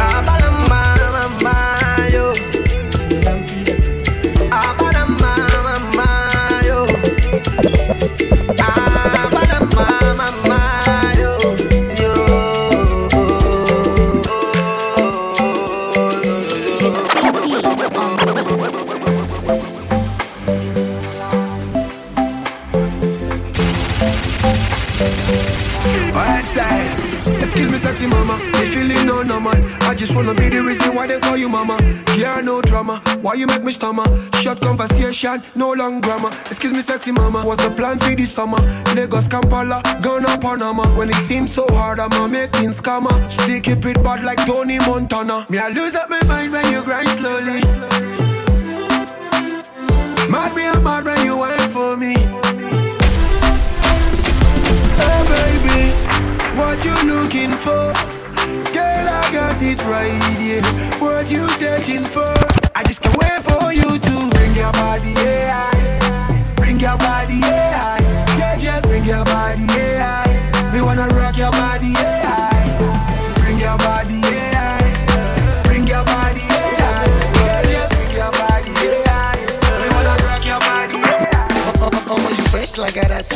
You mama. Yeah, no drama. Why you make me stammer? Short conversation, no long grammar. Excuse me, sexy mama. What's the plan for this summer? Lagos, Kampala, Ghana, Panama. When it seems so hard, I'm a making scammer. Still keep it bad like Tony Montana. Me, I lose up my mind when you grind slowly. Mad me, I'm mad when you wait for me. Hey baby, what you looking for? Girl, I got it right here. What you searching for? I just can't wait for you to bring your body, yeah. Bring your body, yeah. Yeah, just bring your body, yeah. We wanna rock your body, yeah. Bring your body, yeah. Bring your body, yeah. Yeah, just bring your body, yeah. We wanna rock your body, yeah. Oh, oh, oh, you fresh like a that.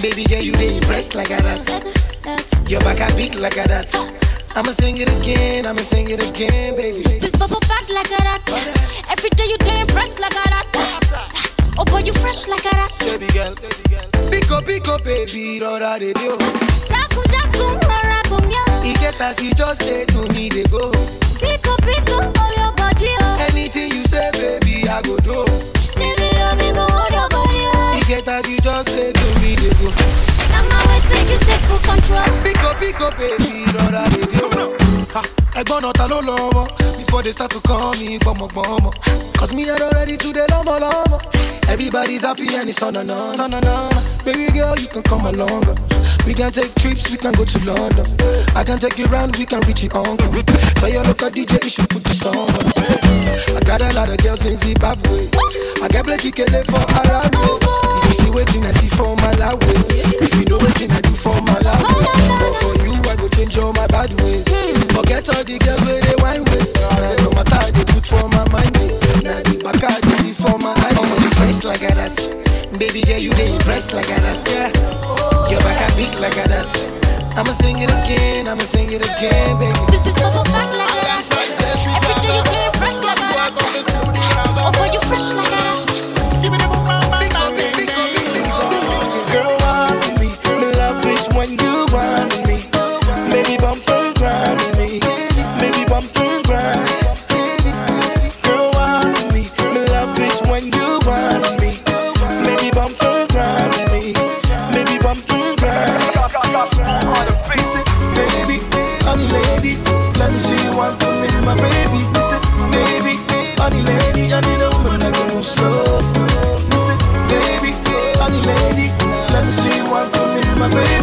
Baby girl, you dey impressed like a that. Your back a beat like a that. I'ma sing it again, I'ma sing it again, baby. This bubble back like a that. Every day you day impressed like a that. Oh boy, you fresh like a that. Baby girl, pick up, pick up, baby, rora de do. Raku jaku maraku mia. He get as you just stay to me, they go. Pico pico all your body oh. Anything you say, baby, I go do. Make you take full control. Pick up, pick up, baby, rora de do. Ẹ̀gbọ́n náà ta ló lọ́wọ́ before they start to call me gbọmọgbọmọ. Cause me I don ready to dey lọ́mọ lọ́mọ. Everybody's happy and it's on and on, on and on. Baby girl, you can come along. We can take trips, we can go to London. I can take you round, we can reach your uncle. Tell your local DJ, you should put the song on. I got a lot of girls in Zimbabwe. I get plenty kele for Arabi. You see waiting, I see for Malawi. If you know waiting, I do for Malawi. But for you, I go change all my bad ways. Forget all the girls where they wine waste. Now no matter they put for my mind. Now the back I they see for my eye. Oh, you fresh like that. Baby girl, you they impressed like that. Yeah. Your back I beat like that. I'ma sing it again, I'ma sing it again, baby. This bubble back like Listen, baby, honey lady, let me see you want to me, my baby. Listen, baby, honey lady, I need a woman that can move slow. Listen, baby, honey lady, let me see you want to me, my baby.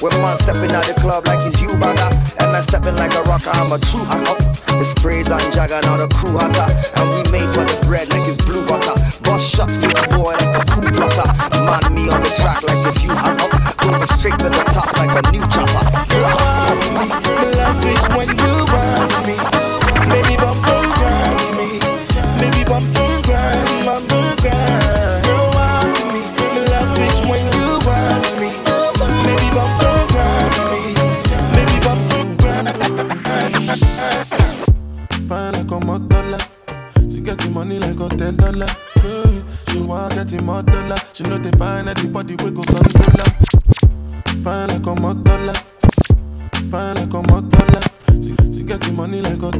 When man stepping out the club like he's you bagger. And I stepping like a rocker, I'm a true hacker. It's praise and Jagger, now the crew hotter. And we made for the bread like it's blue butter. Boss shot for the boy like a cool plotter. Man, me on the track like it's you hacker. Going straight to the top like a new chopper. Me love it when you She know they find anybody we go come dollar. Fine like a dollar. Fine like a dollar. She, she get the money like a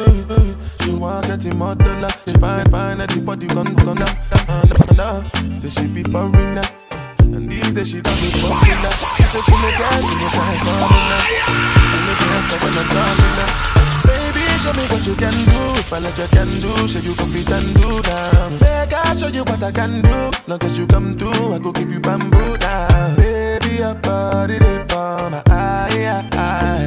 hey, she want get the more dollar. She find find anybody come come down. Uh, nah, nah. Say she be foreigner. And these days she done be popular. She say she no get she no time for me. She no dance when I'm done. Show me what you can do. If I let you can do, show you come fit and do down. Make I show you what I can do. Long as you come through, I go give you bamboo down. Baby, your body they for my eye, eye.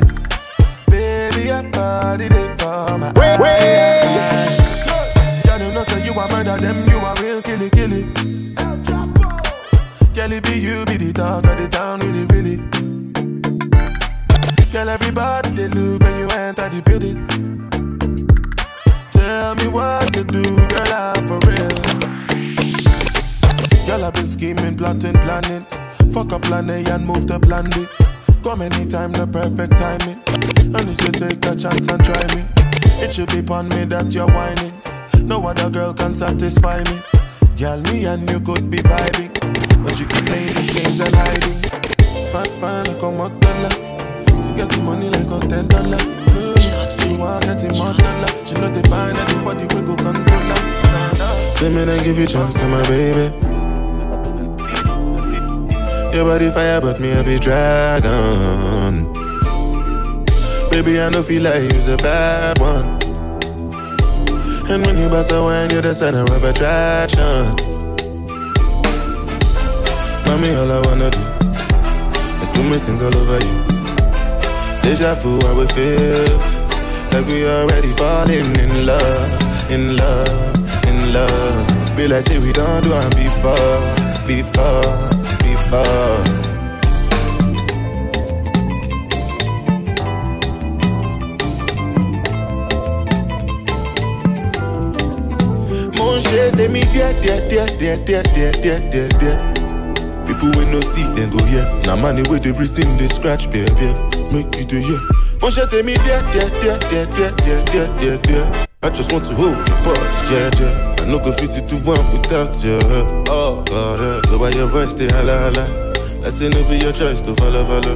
Baby, your body they for my eye, eye, eye. Girl, you know say you a murder them, you a real killy killy. Girl, it be you be the talk of the town, really, really. Girl, everybody they look when you enter the building. Tell me what to do, girl, I'm for real. Girl, I've been scheming, plotting, planning. Fuck up plan A and move to plan B. Come anytime, the perfect timing. I need you take a chance and try me. It should be upon me that you're whining. No other girl can satisfy me. Girl, me and you could be vibing. But you keep playing these games and hiding. Fine, fine, like a modella. Get the money like a ten dollar. You want get the modella. She know they find anybody we go control her. Say me then give you chance to my baby. Your body fire, but me a be dragon. Baby, I know feel like you's a bad one. And when you bust a wine, you're the center of attraction. Mommy, all I wanna do is do me things all over you. Deja vu, how it feels like we already falling in love, in love, in love. Be like say we don't do it before, before, before. Shit, tèmi díẹ̀ díẹ̀ díẹ̀ díẹ̀ díẹ̀ díẹ̀ díẹ̀ díẹ̀ díẹ̀. People wey no see, dem go hear. Na money wey dey reason dey scratch bear. Make you dey Mon shit, tèmi díẹ̀ díẹ̀ díẹ̀ díẹ̀ díẹ̀ díẹ̀ díẹ̀ díẹ̀ díẹ̀. I just want to hold the punch, yeah, yeah. I no go fit to do one without you. Oh, God, yeah. So why your voice stay holla holla? I say no be your choice to follow follow.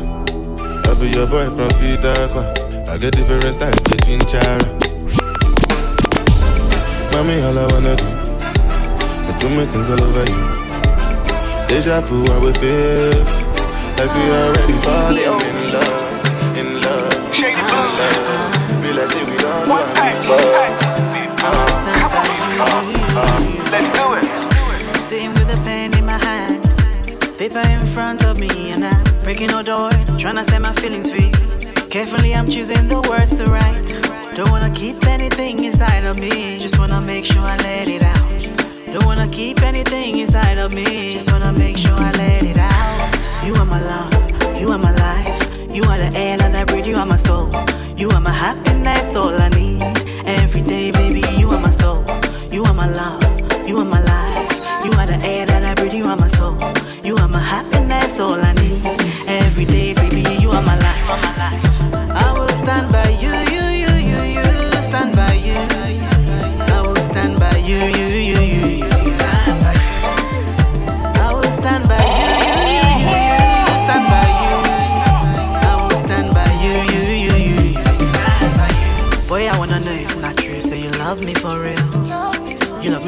I be your boy from Peter Aqua. I get different styles to chinchara. Mommy, all I wanna do is do my things all over you. Deja vu, how it feels like we already falling love. Feel say we don't do before, before, before, before. Let's do it. Sitting with a pen in my hand, paper in front of me, and I'm breaking all doors, trying to set my feelings free. Carefully, I'm choosing the words to write. Don't wanna keep anything inside of me, just wanna make sure I let it out. Don't wanna keep anything inside of me, just wanna make sure I let it out. You are my love, you are my life, you are the air that I breathe, you are my soul. You are my happiness, all I need.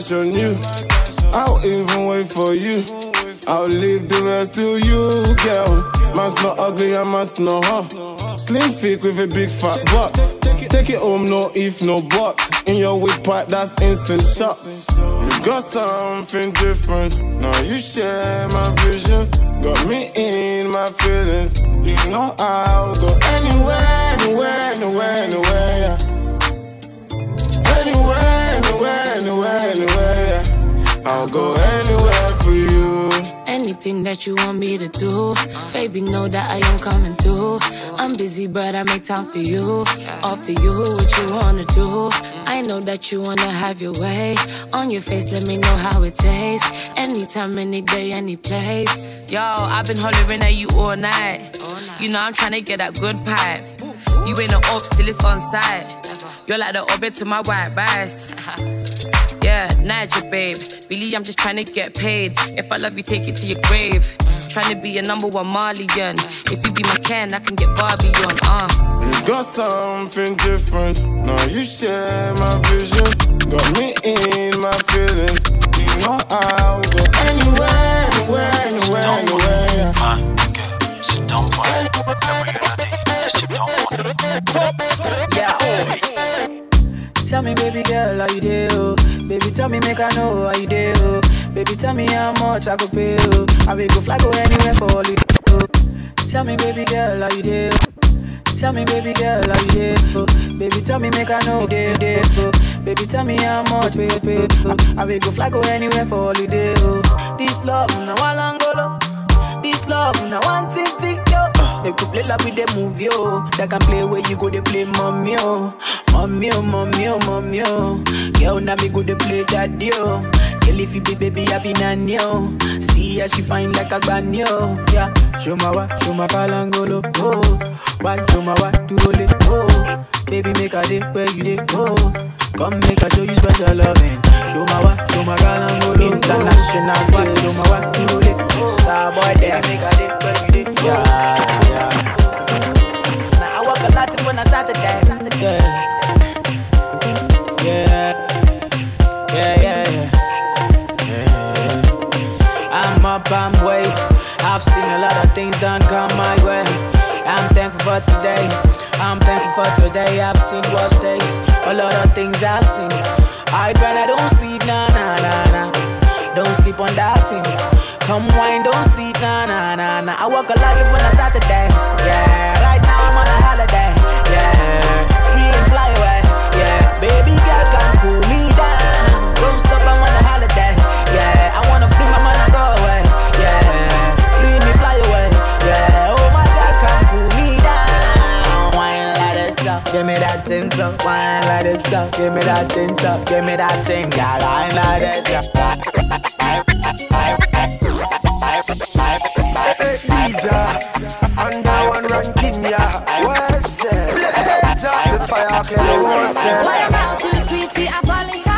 my on you. I'll even wait for you. I'll leave the rest to you, girl. Man's not ugly, I must know her. Slim fit with a big fat butt. Take it home, no if, no but. In your whip pipe, that's instant shots. You got something different. Now you share my vision. Got me in my feelings. You know I'll go anywhere, anywhere, anywhere, anywhere, yeah. Anywhere, anywhere, yeah. I'll go anywhere for you. Anything that you want me to do, baby, know that I am coming through. I'm busy, but I make time for you. Offer you what you wanna do. I know that you wanna have your way. On your face, let me know how it tastes. Anytime, any day, any place. Yo, I've been hollering at you all night. You know I'm trying to get that good pipe. You ain't an ops till it's on site. You're like the orbit to my white rice. Yeah, Niger, babe. Really, I'm just trying to get paid. If I love you, take it to your grave. Trying to be a number one Malian. If you be my Ken, I can get Barbie on. Uh. You got something different. Now you share my vision. Got me in my feelings. You know I'll go anywhere, anywhere, anywhere, anywhere. Yeah. Yeah. Tell me, baby girl, how you do? Baby, tell me, make I know how you do. Oh? Baby, tell me how much I could pay. Oh? I will go fly, go anywhere for holiday. Oh? Tell me, baby girl, how you do? Tell me, baby girl, how you do? Baby, tell me, make I know day, day. Oh? Baby, tell me how much pay, pay. Oh? I will go fly, go anywhere for holiday. Oh? This love, now I long This love, now one thing, thing, yo. They could play like with the movie, oh. yo. That can play where you go, they play mommy, yo. Mommy, oh, mommy, oh, mommy, oh. Girl, now me go, they play daddy, yo. Girl, if you be baby, I be nanny, yo. See how she fine like a granny, yo. Yeah. Show my wa, show my palangolo, oh. Wa, show my wa, do it, oh. Baby, make a day where you day, oh. Come make I show you special loving. Show my wa, show my palangolo, international flight. Show my wa, do it, oh. Starboy, there. Make a day where you day, yeah, yeah. Now I walk a lot when I start to dance. Yeah. Yeah. Yeah, yeah, yeah. yeah. I'm up, I'm wave. I've seen a lot of things done come my way. I'm thankful for today. I'm thankful for today. I've seen worse days. A lot of things I've seen. I grind, I don't sleep, nah, nah, nah, nah. Don't sleep on that thing. Come wine, don't sleep, nah, nah, nah, nah. I walk a lot when I start to dance. Yeah, right now I'm on a holiday. Give me that thing so. Wine like this up, give me that thing so. Give me that thing, girl. Wine like this up. Under one ranking, yeah. What's it? Blaze up the fire, kill the what's What about you, sweetie? I'm falling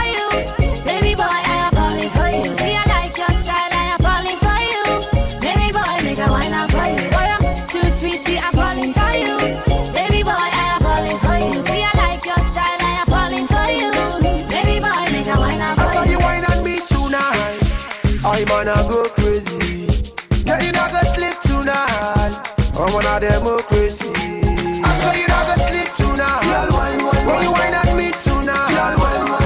I'm one of them go crazy. I swear you not gonna sleep tonight. When you wine on me tonight,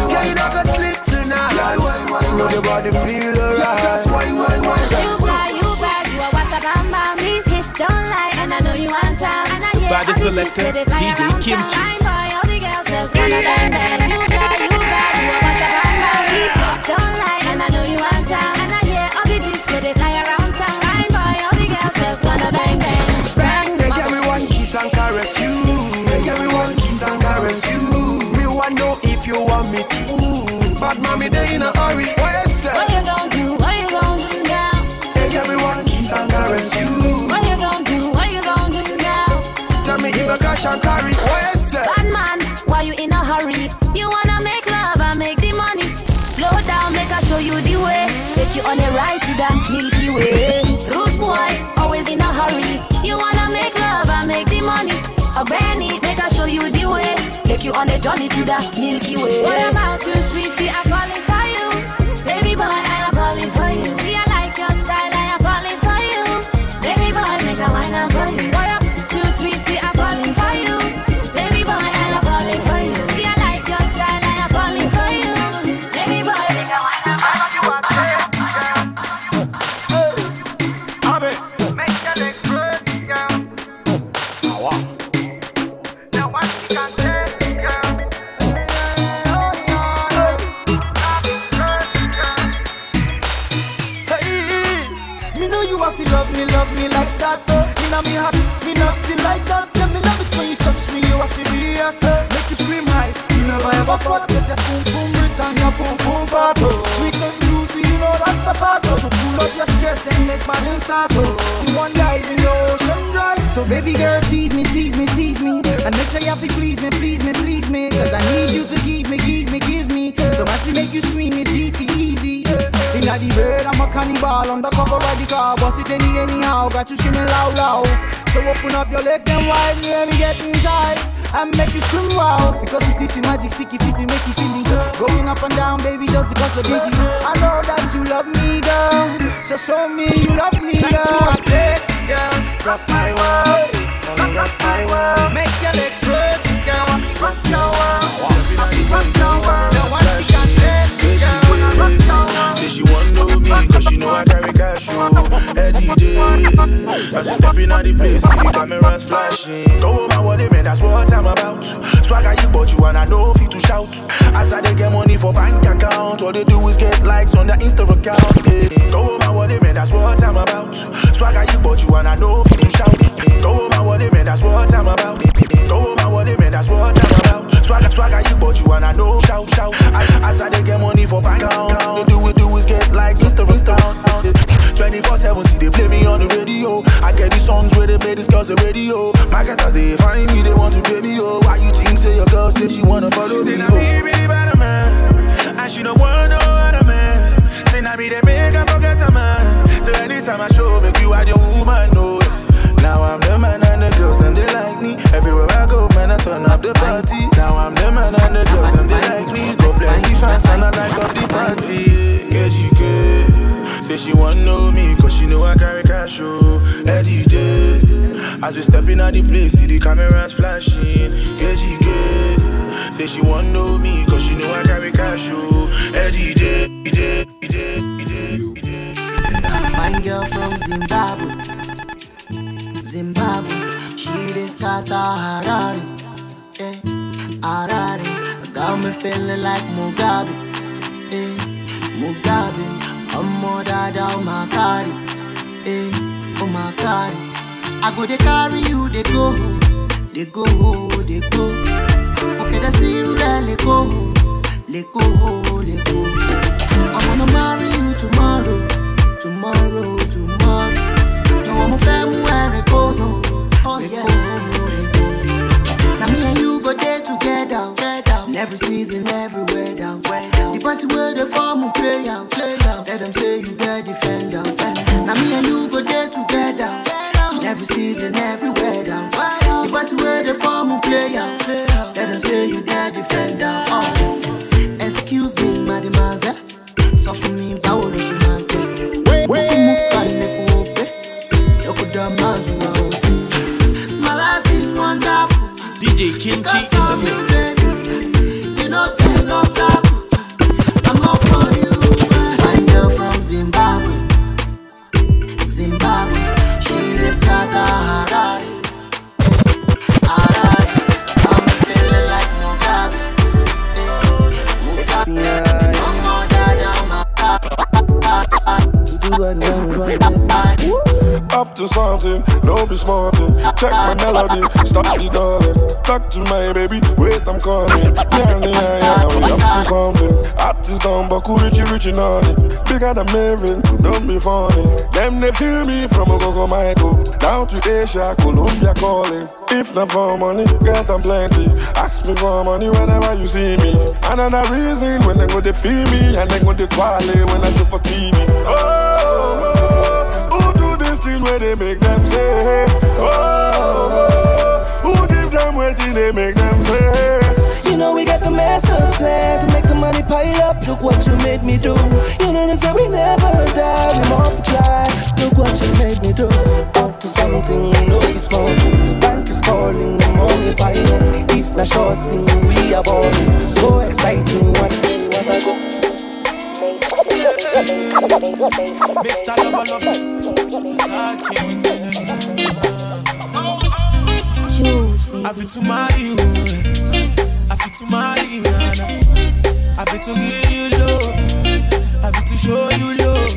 girl, you not gonna sleep tonight. Know the body feel alright. You fly, you bad, you are what a bam bam. These hips don't lie, and I know you want time. And I hear Baddest all the chicks selector, say DJ Kimchi. town. Line boy, all the girls just wanna bang bang. Benny, make I show you the way. Take you on a journey to the Milky Way. What about you, sweetie? I'm falling for you. Baby boy, ever. Cause your boom boom rich and your boom boom fat. Sweet and juicy, you know that's the fact. So pull up your skirts and make my start. Oh, you want dive in the ocean dry. So baby girl, tease me, tease me, tease me. And make sure you have to please me, please me, please me. Cause I need you to give me, give me, give me. So I can make you scream it DT easy. Inna the bed, I'm a cannibal undercover by the car. Bust it any anyhow, got you screaming loud, loud. So open up your legs and wide, let me get inside. And make you scream wow Because it's this magic sticky fitty make you silly. Going up and down baby just because you're busy. I know that you love me girl. So show me you love me girl Like you are sexy girl. Rock my world. Rock my world. Make your legs stretch girl. Rock your world. Rock your world. No one can test girl. Rock your world. Say she want know me cause she know I carry cash oh Eddie J. As we stepping out the place see the cameras flashing. Go over what they mean that's what I'm about. Swagger you but you and I know fit to shout. As I they get money for bank account All they do is get likes on their Insta account yeah. Go over what they mean that's what I'm about. Swagger you but you and I know fit to shout. Go over what they mean that's what I'm about Go over what they mean that's what I'm about. Swagger swagger you but you and I know. Shout shout. As, as I they get money for bank account. They do it do is get likes Insta account 24-7 see they play me on the radio. I get these songs where they play this girls the radio. Marketers they find me they want to pay me oh. Why you think say your girl say she wanna follow She me say na me be better man. And she don't want no other man. Say na me they make her forget a man. So anytime I show make you had your woman no Now I'm the man and the girls them they like me. Everywhere I go man I turn up the party. Now I'm the man and the girls them they like me. Go plenty fans and I like up the party. KGK Say she want know me cause she know I carry cash oh. Eddie J. As we stepping out the place see the cameras flashing. KGK Say she want know me cause she know I carry cash oh. Eddie J. Girl from Zimbabwe. Zimbabwe. She dey scatter Harare. Eh, Harare. Got me feeling like Mugabe. Eh, Mugabe. I'm more my carry. Eh, oh my carry. I go they carry you, they go. They go, they go. Okay, see you let go. Let go, let go. I wanna marry you tomorrow tomorrow, tomorrow. Jọ̀wọ́ mo fẹ́ mú ẹ̀rẹ̀ kó lò. Èkó, èkó. Na me and you go dey together. In every season, every weather. The person wey dey form will play out. Let them say you get defender. Na me and you go dey together. In every season, every weather. The person wey dey form will play out. Let them say you get defender. Oh. Excuse me, mademoiselle. Sọ fún mi báwo ló DJ Kimchi in the mix. Baby, you know get Up to something, don't be smarting. Eh. Check my melody, stop the darling. Talk to my baby, wait, I'm coming. Yeah, yeah, yeah, we up to something. Artist down, but cool, richy, richy, naughty. Bigger than Marin, don't be funny. Them, they feel me from Ogogo Michael. Down to Asia, Colombia calling. If not for money, get them plenty. Ask me for money whenever you see me. Another reason when they go, they feel me. And they go, they quality when I show for TV. Oh, do this where they make them say, oh, oh. who give them waiting they make them say, You know we got the master plan to make the money pile up. Look what you made me do. You know they say we never die, we multiply. Look what you made me do. Up to something, no be small. The bank is calling, the money piling. It's not short thing, we are balling. So exciting, one day, what I go. Mr. Lover Love I feel to marry you I feel to marry you. I feel to give you love I feel to show you love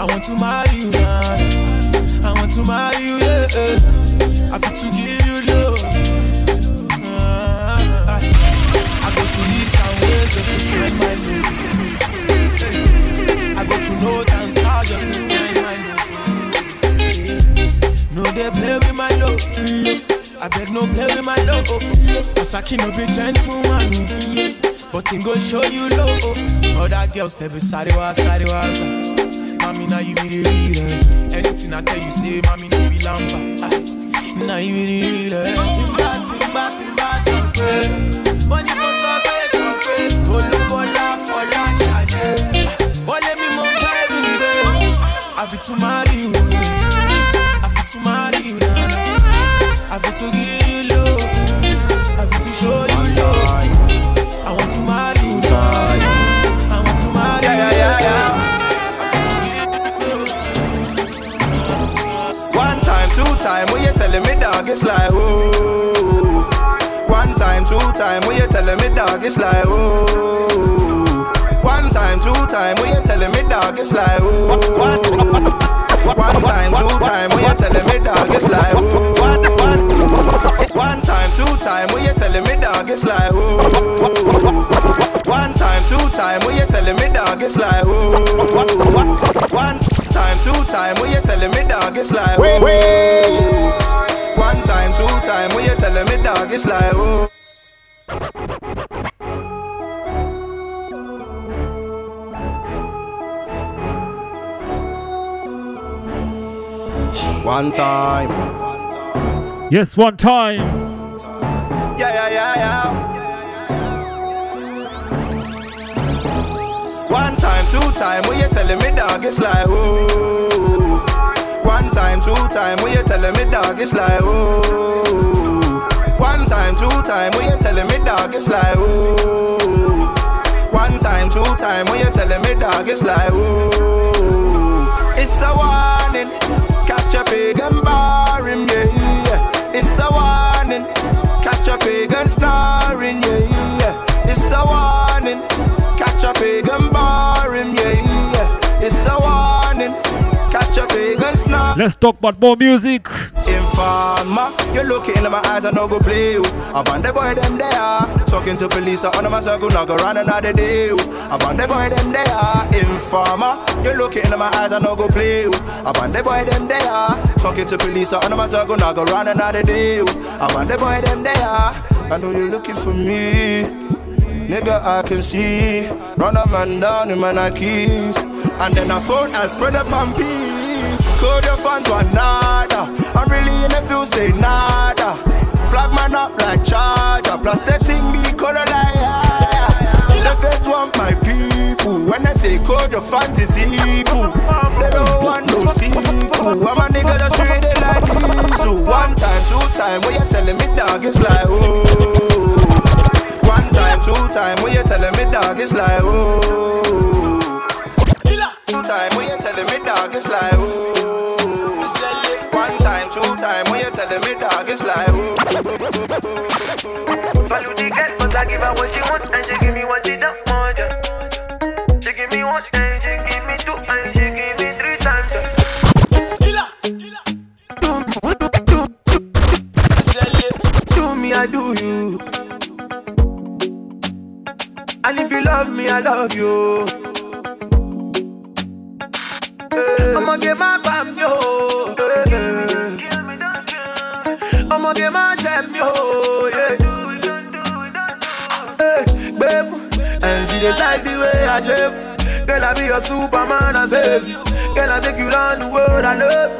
I want to marry you Nana. I want to marry you yeah. I feel to give you love Ah, I go to east and west just to find my love I go to north and south just to find my love No, they play with my love I beg no play with my love. Asaki no be gentleman. But he go show you love. Other girls tell me sorry wa sorry wa. Mommy now you be the realest. Anything I tell you say, mommy no be lamba. Ah, Now you be the realest. Timba timba timba sọ pé. Wọ́n ní mo sọ pé sọ pé. Olúbọ̀lá fọlá ṣàdé. Wọlé mi mo fẹ́ bí gbé. Àfi tún máa rí o. Àfi tún máa rí o nana. Àfi tún give you love. Show you love. I want to marry you now. I want to marry you. Yeah, One time, two time, when you telling me dog, it's like oh. One time, two time, when you telling me dog, it's like oh. One time, two time, when you telling me dog, it's like oh. One time, two time, when you telling me dog, it's like oh. One time, two time, when you telling me dog, it's like oh. One time, two time, when you telling me dog, it's like oh. One time, two time, when you telling me dog, it's like oh. One time, two time, when you telling me dog, it's like oh. One time. Yes, one time. Yeah, yeah, yeah, yeah. One time, two time, when you telling me dog, it's like oh. One time, two time, when you telling me dog, it's like oh. One time, two time, when you telling me dog, it's like oh. One time, two time, when you telling me dog, it's like oh. It's a warning, catch a pig and bar yeah, yeah. It's a warning, catch a pig and snoring, yeah, yeah. It's a warning, catch a pig and bar him, yeah, yeah. It's a warning, catch a pig and snoring. Let's talk about more music. Informer, you look in my eyes, I no go play you. I'm the boy them there, talking to police, I on my circle, not go run another day. I'm the boy them there, informer, you look in my eyes, I no go play you. I'm the boy them there, talking to police, I on my circle, not go run another day. I'm the boy them there, I know you're looking for me. Nigga, I can see. Run a man down in my Nikes. And then I phone and spread up on peace. Code your fans one nada. I'm really in the field, say nada. Plug man up like charger. Plus the thing be color like. The feds want my people. When I say code your fans is evil. They don't want no sequel. I'm a nigga just treat it like diesel. One time, two time, when you telling me dog, it's like oh. One time, two time, when you telling me dog, it's like oh. Two time, when you telling me dog, it's like oh. One time, two time, when you telling me dog, it's like. Salute the girl, but I give her what she want and she give me what she don't want. yeah. She give me one and she give me two and she give me three times. yeah. Do me, I do you. And if you love me, I love you. Eh. I'ma get my bam yo. And like the way I shave. Girl, I be your Superman, I save you. Girl, I take you round the world, I love.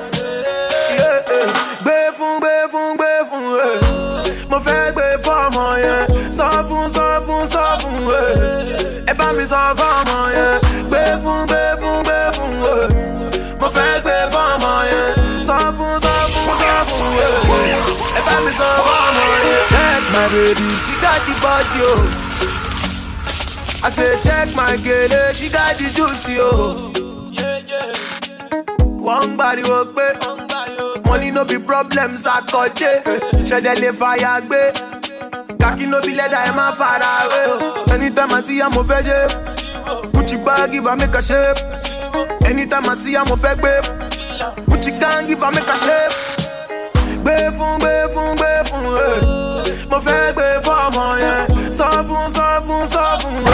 Yeah, yeah. Fún, gbé fún, gbé fún, eh. mo fẹ́ gbé fọ́mọ yẹn. Sọ fún, sọ fún, sọ fún, eh. ẹ bá mi sọ fọ́mọ yẹn. Gbé fún, gbé fún, gbé fún, eh. mo fẹ́ gbé fọ́mọ yẹn. Sọ fún, sọ fún, sọ fún, eh. ẹ bá mi sọ fọ́mọ yẹn. Check my baby, she got the body, oh. I say check my girl, she got the juicy, oh. One body wo gbé, money no be problems akọ̀dé. Ṣẹ̀dẹ̀ lè fàyà gbé, kàkí no be leather ẹ̀ máa fara wé. o. Anytime I see mo fẹ́ ṣe, Gucci bag give her make her shape. Anytime I see her eh. mo fẹ́ gbé, Gucci gang give her make her shape. Gbé fún gbé fún gbé fún ẹ̀, mo fẹ́ gbé fọ́mọ yẹn.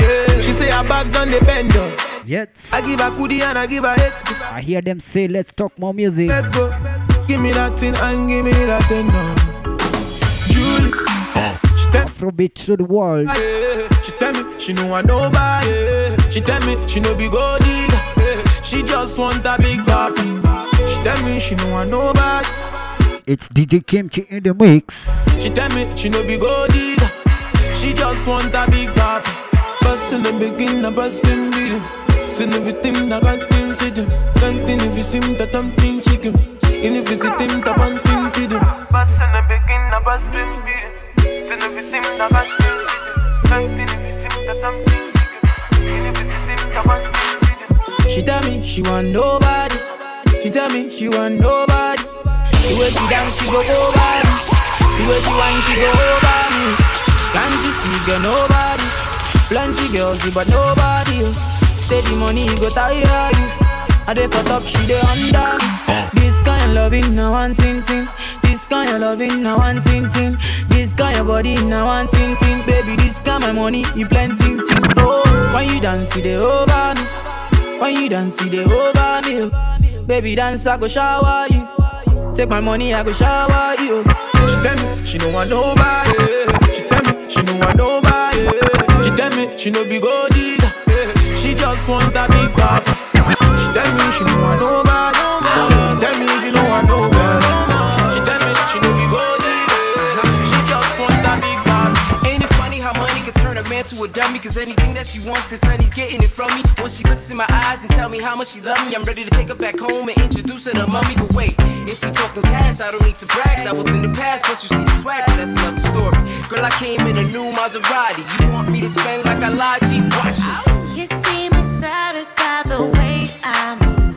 Yeah. She say her back done the bend. Yet. I give her goodie and I give her head. I hear them say, let's talk more music. Go. Give me that thing and give me that thing now. Julie. She tell Afrobeat to the world. yeah. She tell me she no want nobody. yeah. She tell me she no be gold digger. yeah. She just want a big papi. She tell me she no want nobody. It's DJ Kimchi in the mix. She tell me she no be gold digger. She just want a big papi. Bust in the begin, a bust in beat. Send everything that got tin to them. Something if you seem that I'm chicken. If you see them, tin to them. Bust in the begin, a bust that them. If you that see them, to them. She tell me she want nobody. She tell me she want nobody. The way she dance, she go over me. The way she whine, she go over me. Can't you see, girl, nobody. Plenty girls, but nobody. oh. Say the money go tire you. I dey for top, she dey under. This kind of loving, now one thing thing. This kind of loving, now one thing thing. This kind of body, now one thing thing. Baby, this kind of money, you plenty thing. Oh, when you dance, you dey over me. When you dance, you dey over me. oh. Baby, dance, I go shower you. Take my money, I go shower you. Oh. She tell me she no want nobody. She tell me she no want nobody. She no be gold digger. Eh. She just want a big papa. She tell me she no want nobody. She tell me she no want nobody. To a dummy? Cause anything that she wants, this honey's getting it from me. Once she looks in my eyes and tell me how much she love me, I'm ready to take her back home and introduce her to mommy. But wait, if we talking cash, I don't need to brag. That was in the past, plus you see the swag, that's another story. Girl, I came in a new Maserati. You want me to spend like I lied? G, watch it. You seem excited by the way I move.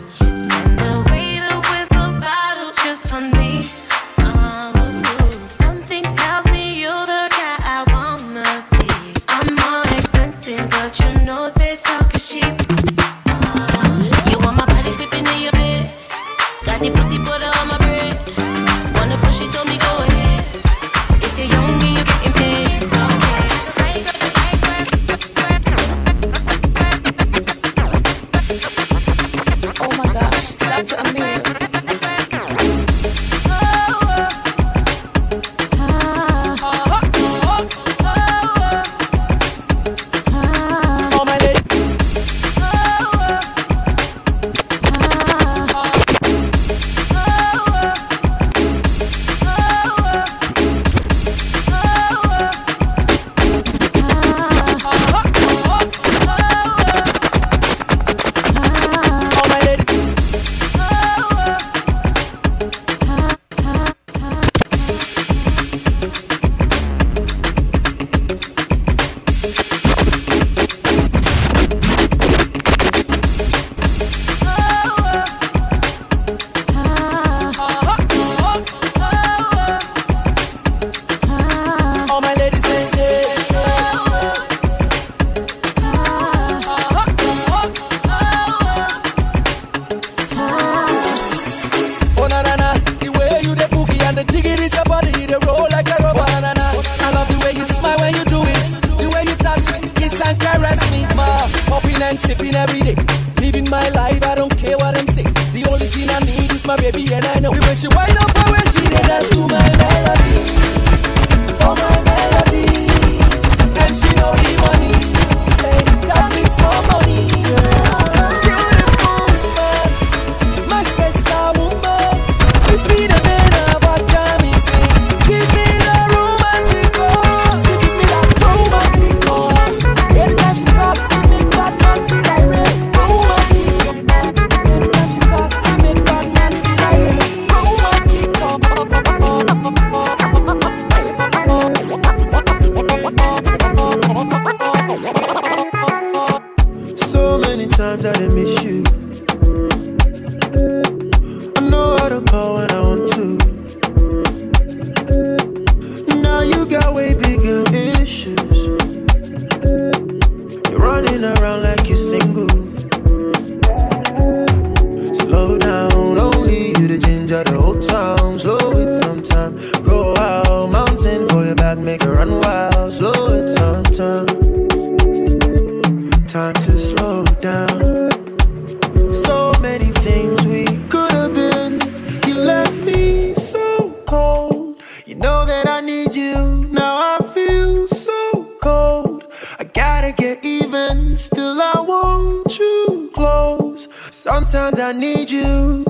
Sometimes I need you.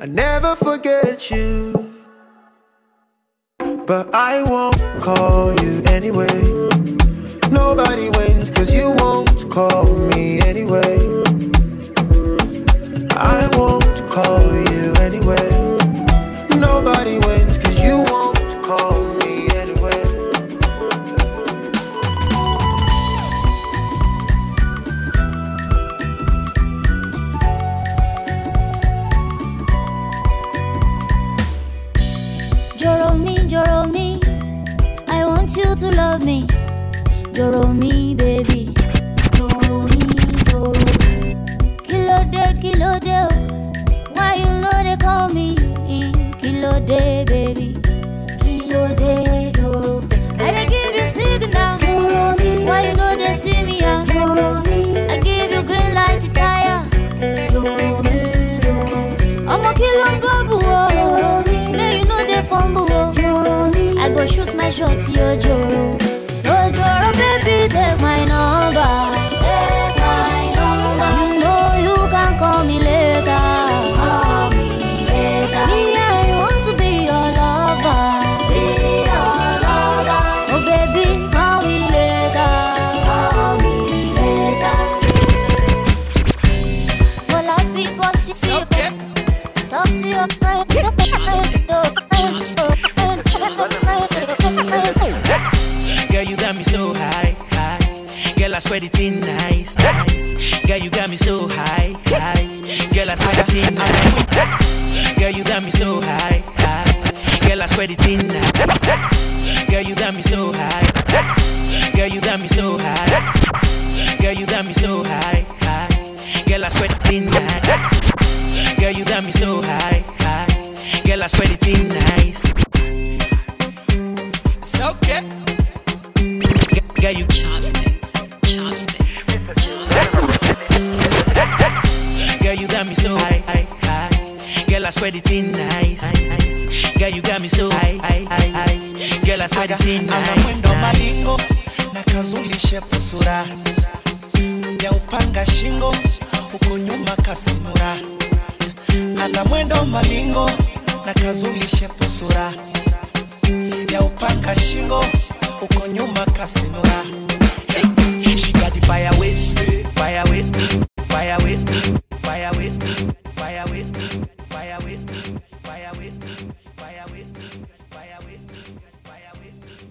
I never forget you. But I won't call you anyway. Nobody wins cause you won't call me anyway. I won't call you anyway. Nobody wins cause you won't call me you to love me. Joro me, baby. Me, Joro. Kilo de, kilo de. oh. Why you know they call me? In Kilo de, baby. Kilo de, Joro. I dey give you signal. Joro me. Why you know they see me? ah? Joro me. I give you green light to tire. Joro me, Joro. I'ma kill on babu. Oh. May you know they fumble. Oh. I go shoot my shot, so high, high. Girl, I swear the thing nice, nice. Girl, you got me so high, high. Girl, I swear the thing nice. Girl, you got me so high, high. Girl, I swear the thing nice. Girl, you got me so high. Girl, you got me so high. Girl, you got me so high, high. Girl, I swear the thing nice. Girl, you got me so high, high. Girl, I swear the thing nice. Girl, I swear the thing nice, nice. Girl, you got me so high. Girl, I swear the thing ana nice, mwendo nice. malingo na kazulishe pusura ya upanga shingo huko nyuma kasimura ana mwendo malingo na kazulishe pusura ya upanga shingo huko nyuma kasimura She got the fire waste, fire waste, fire waste, fire waste.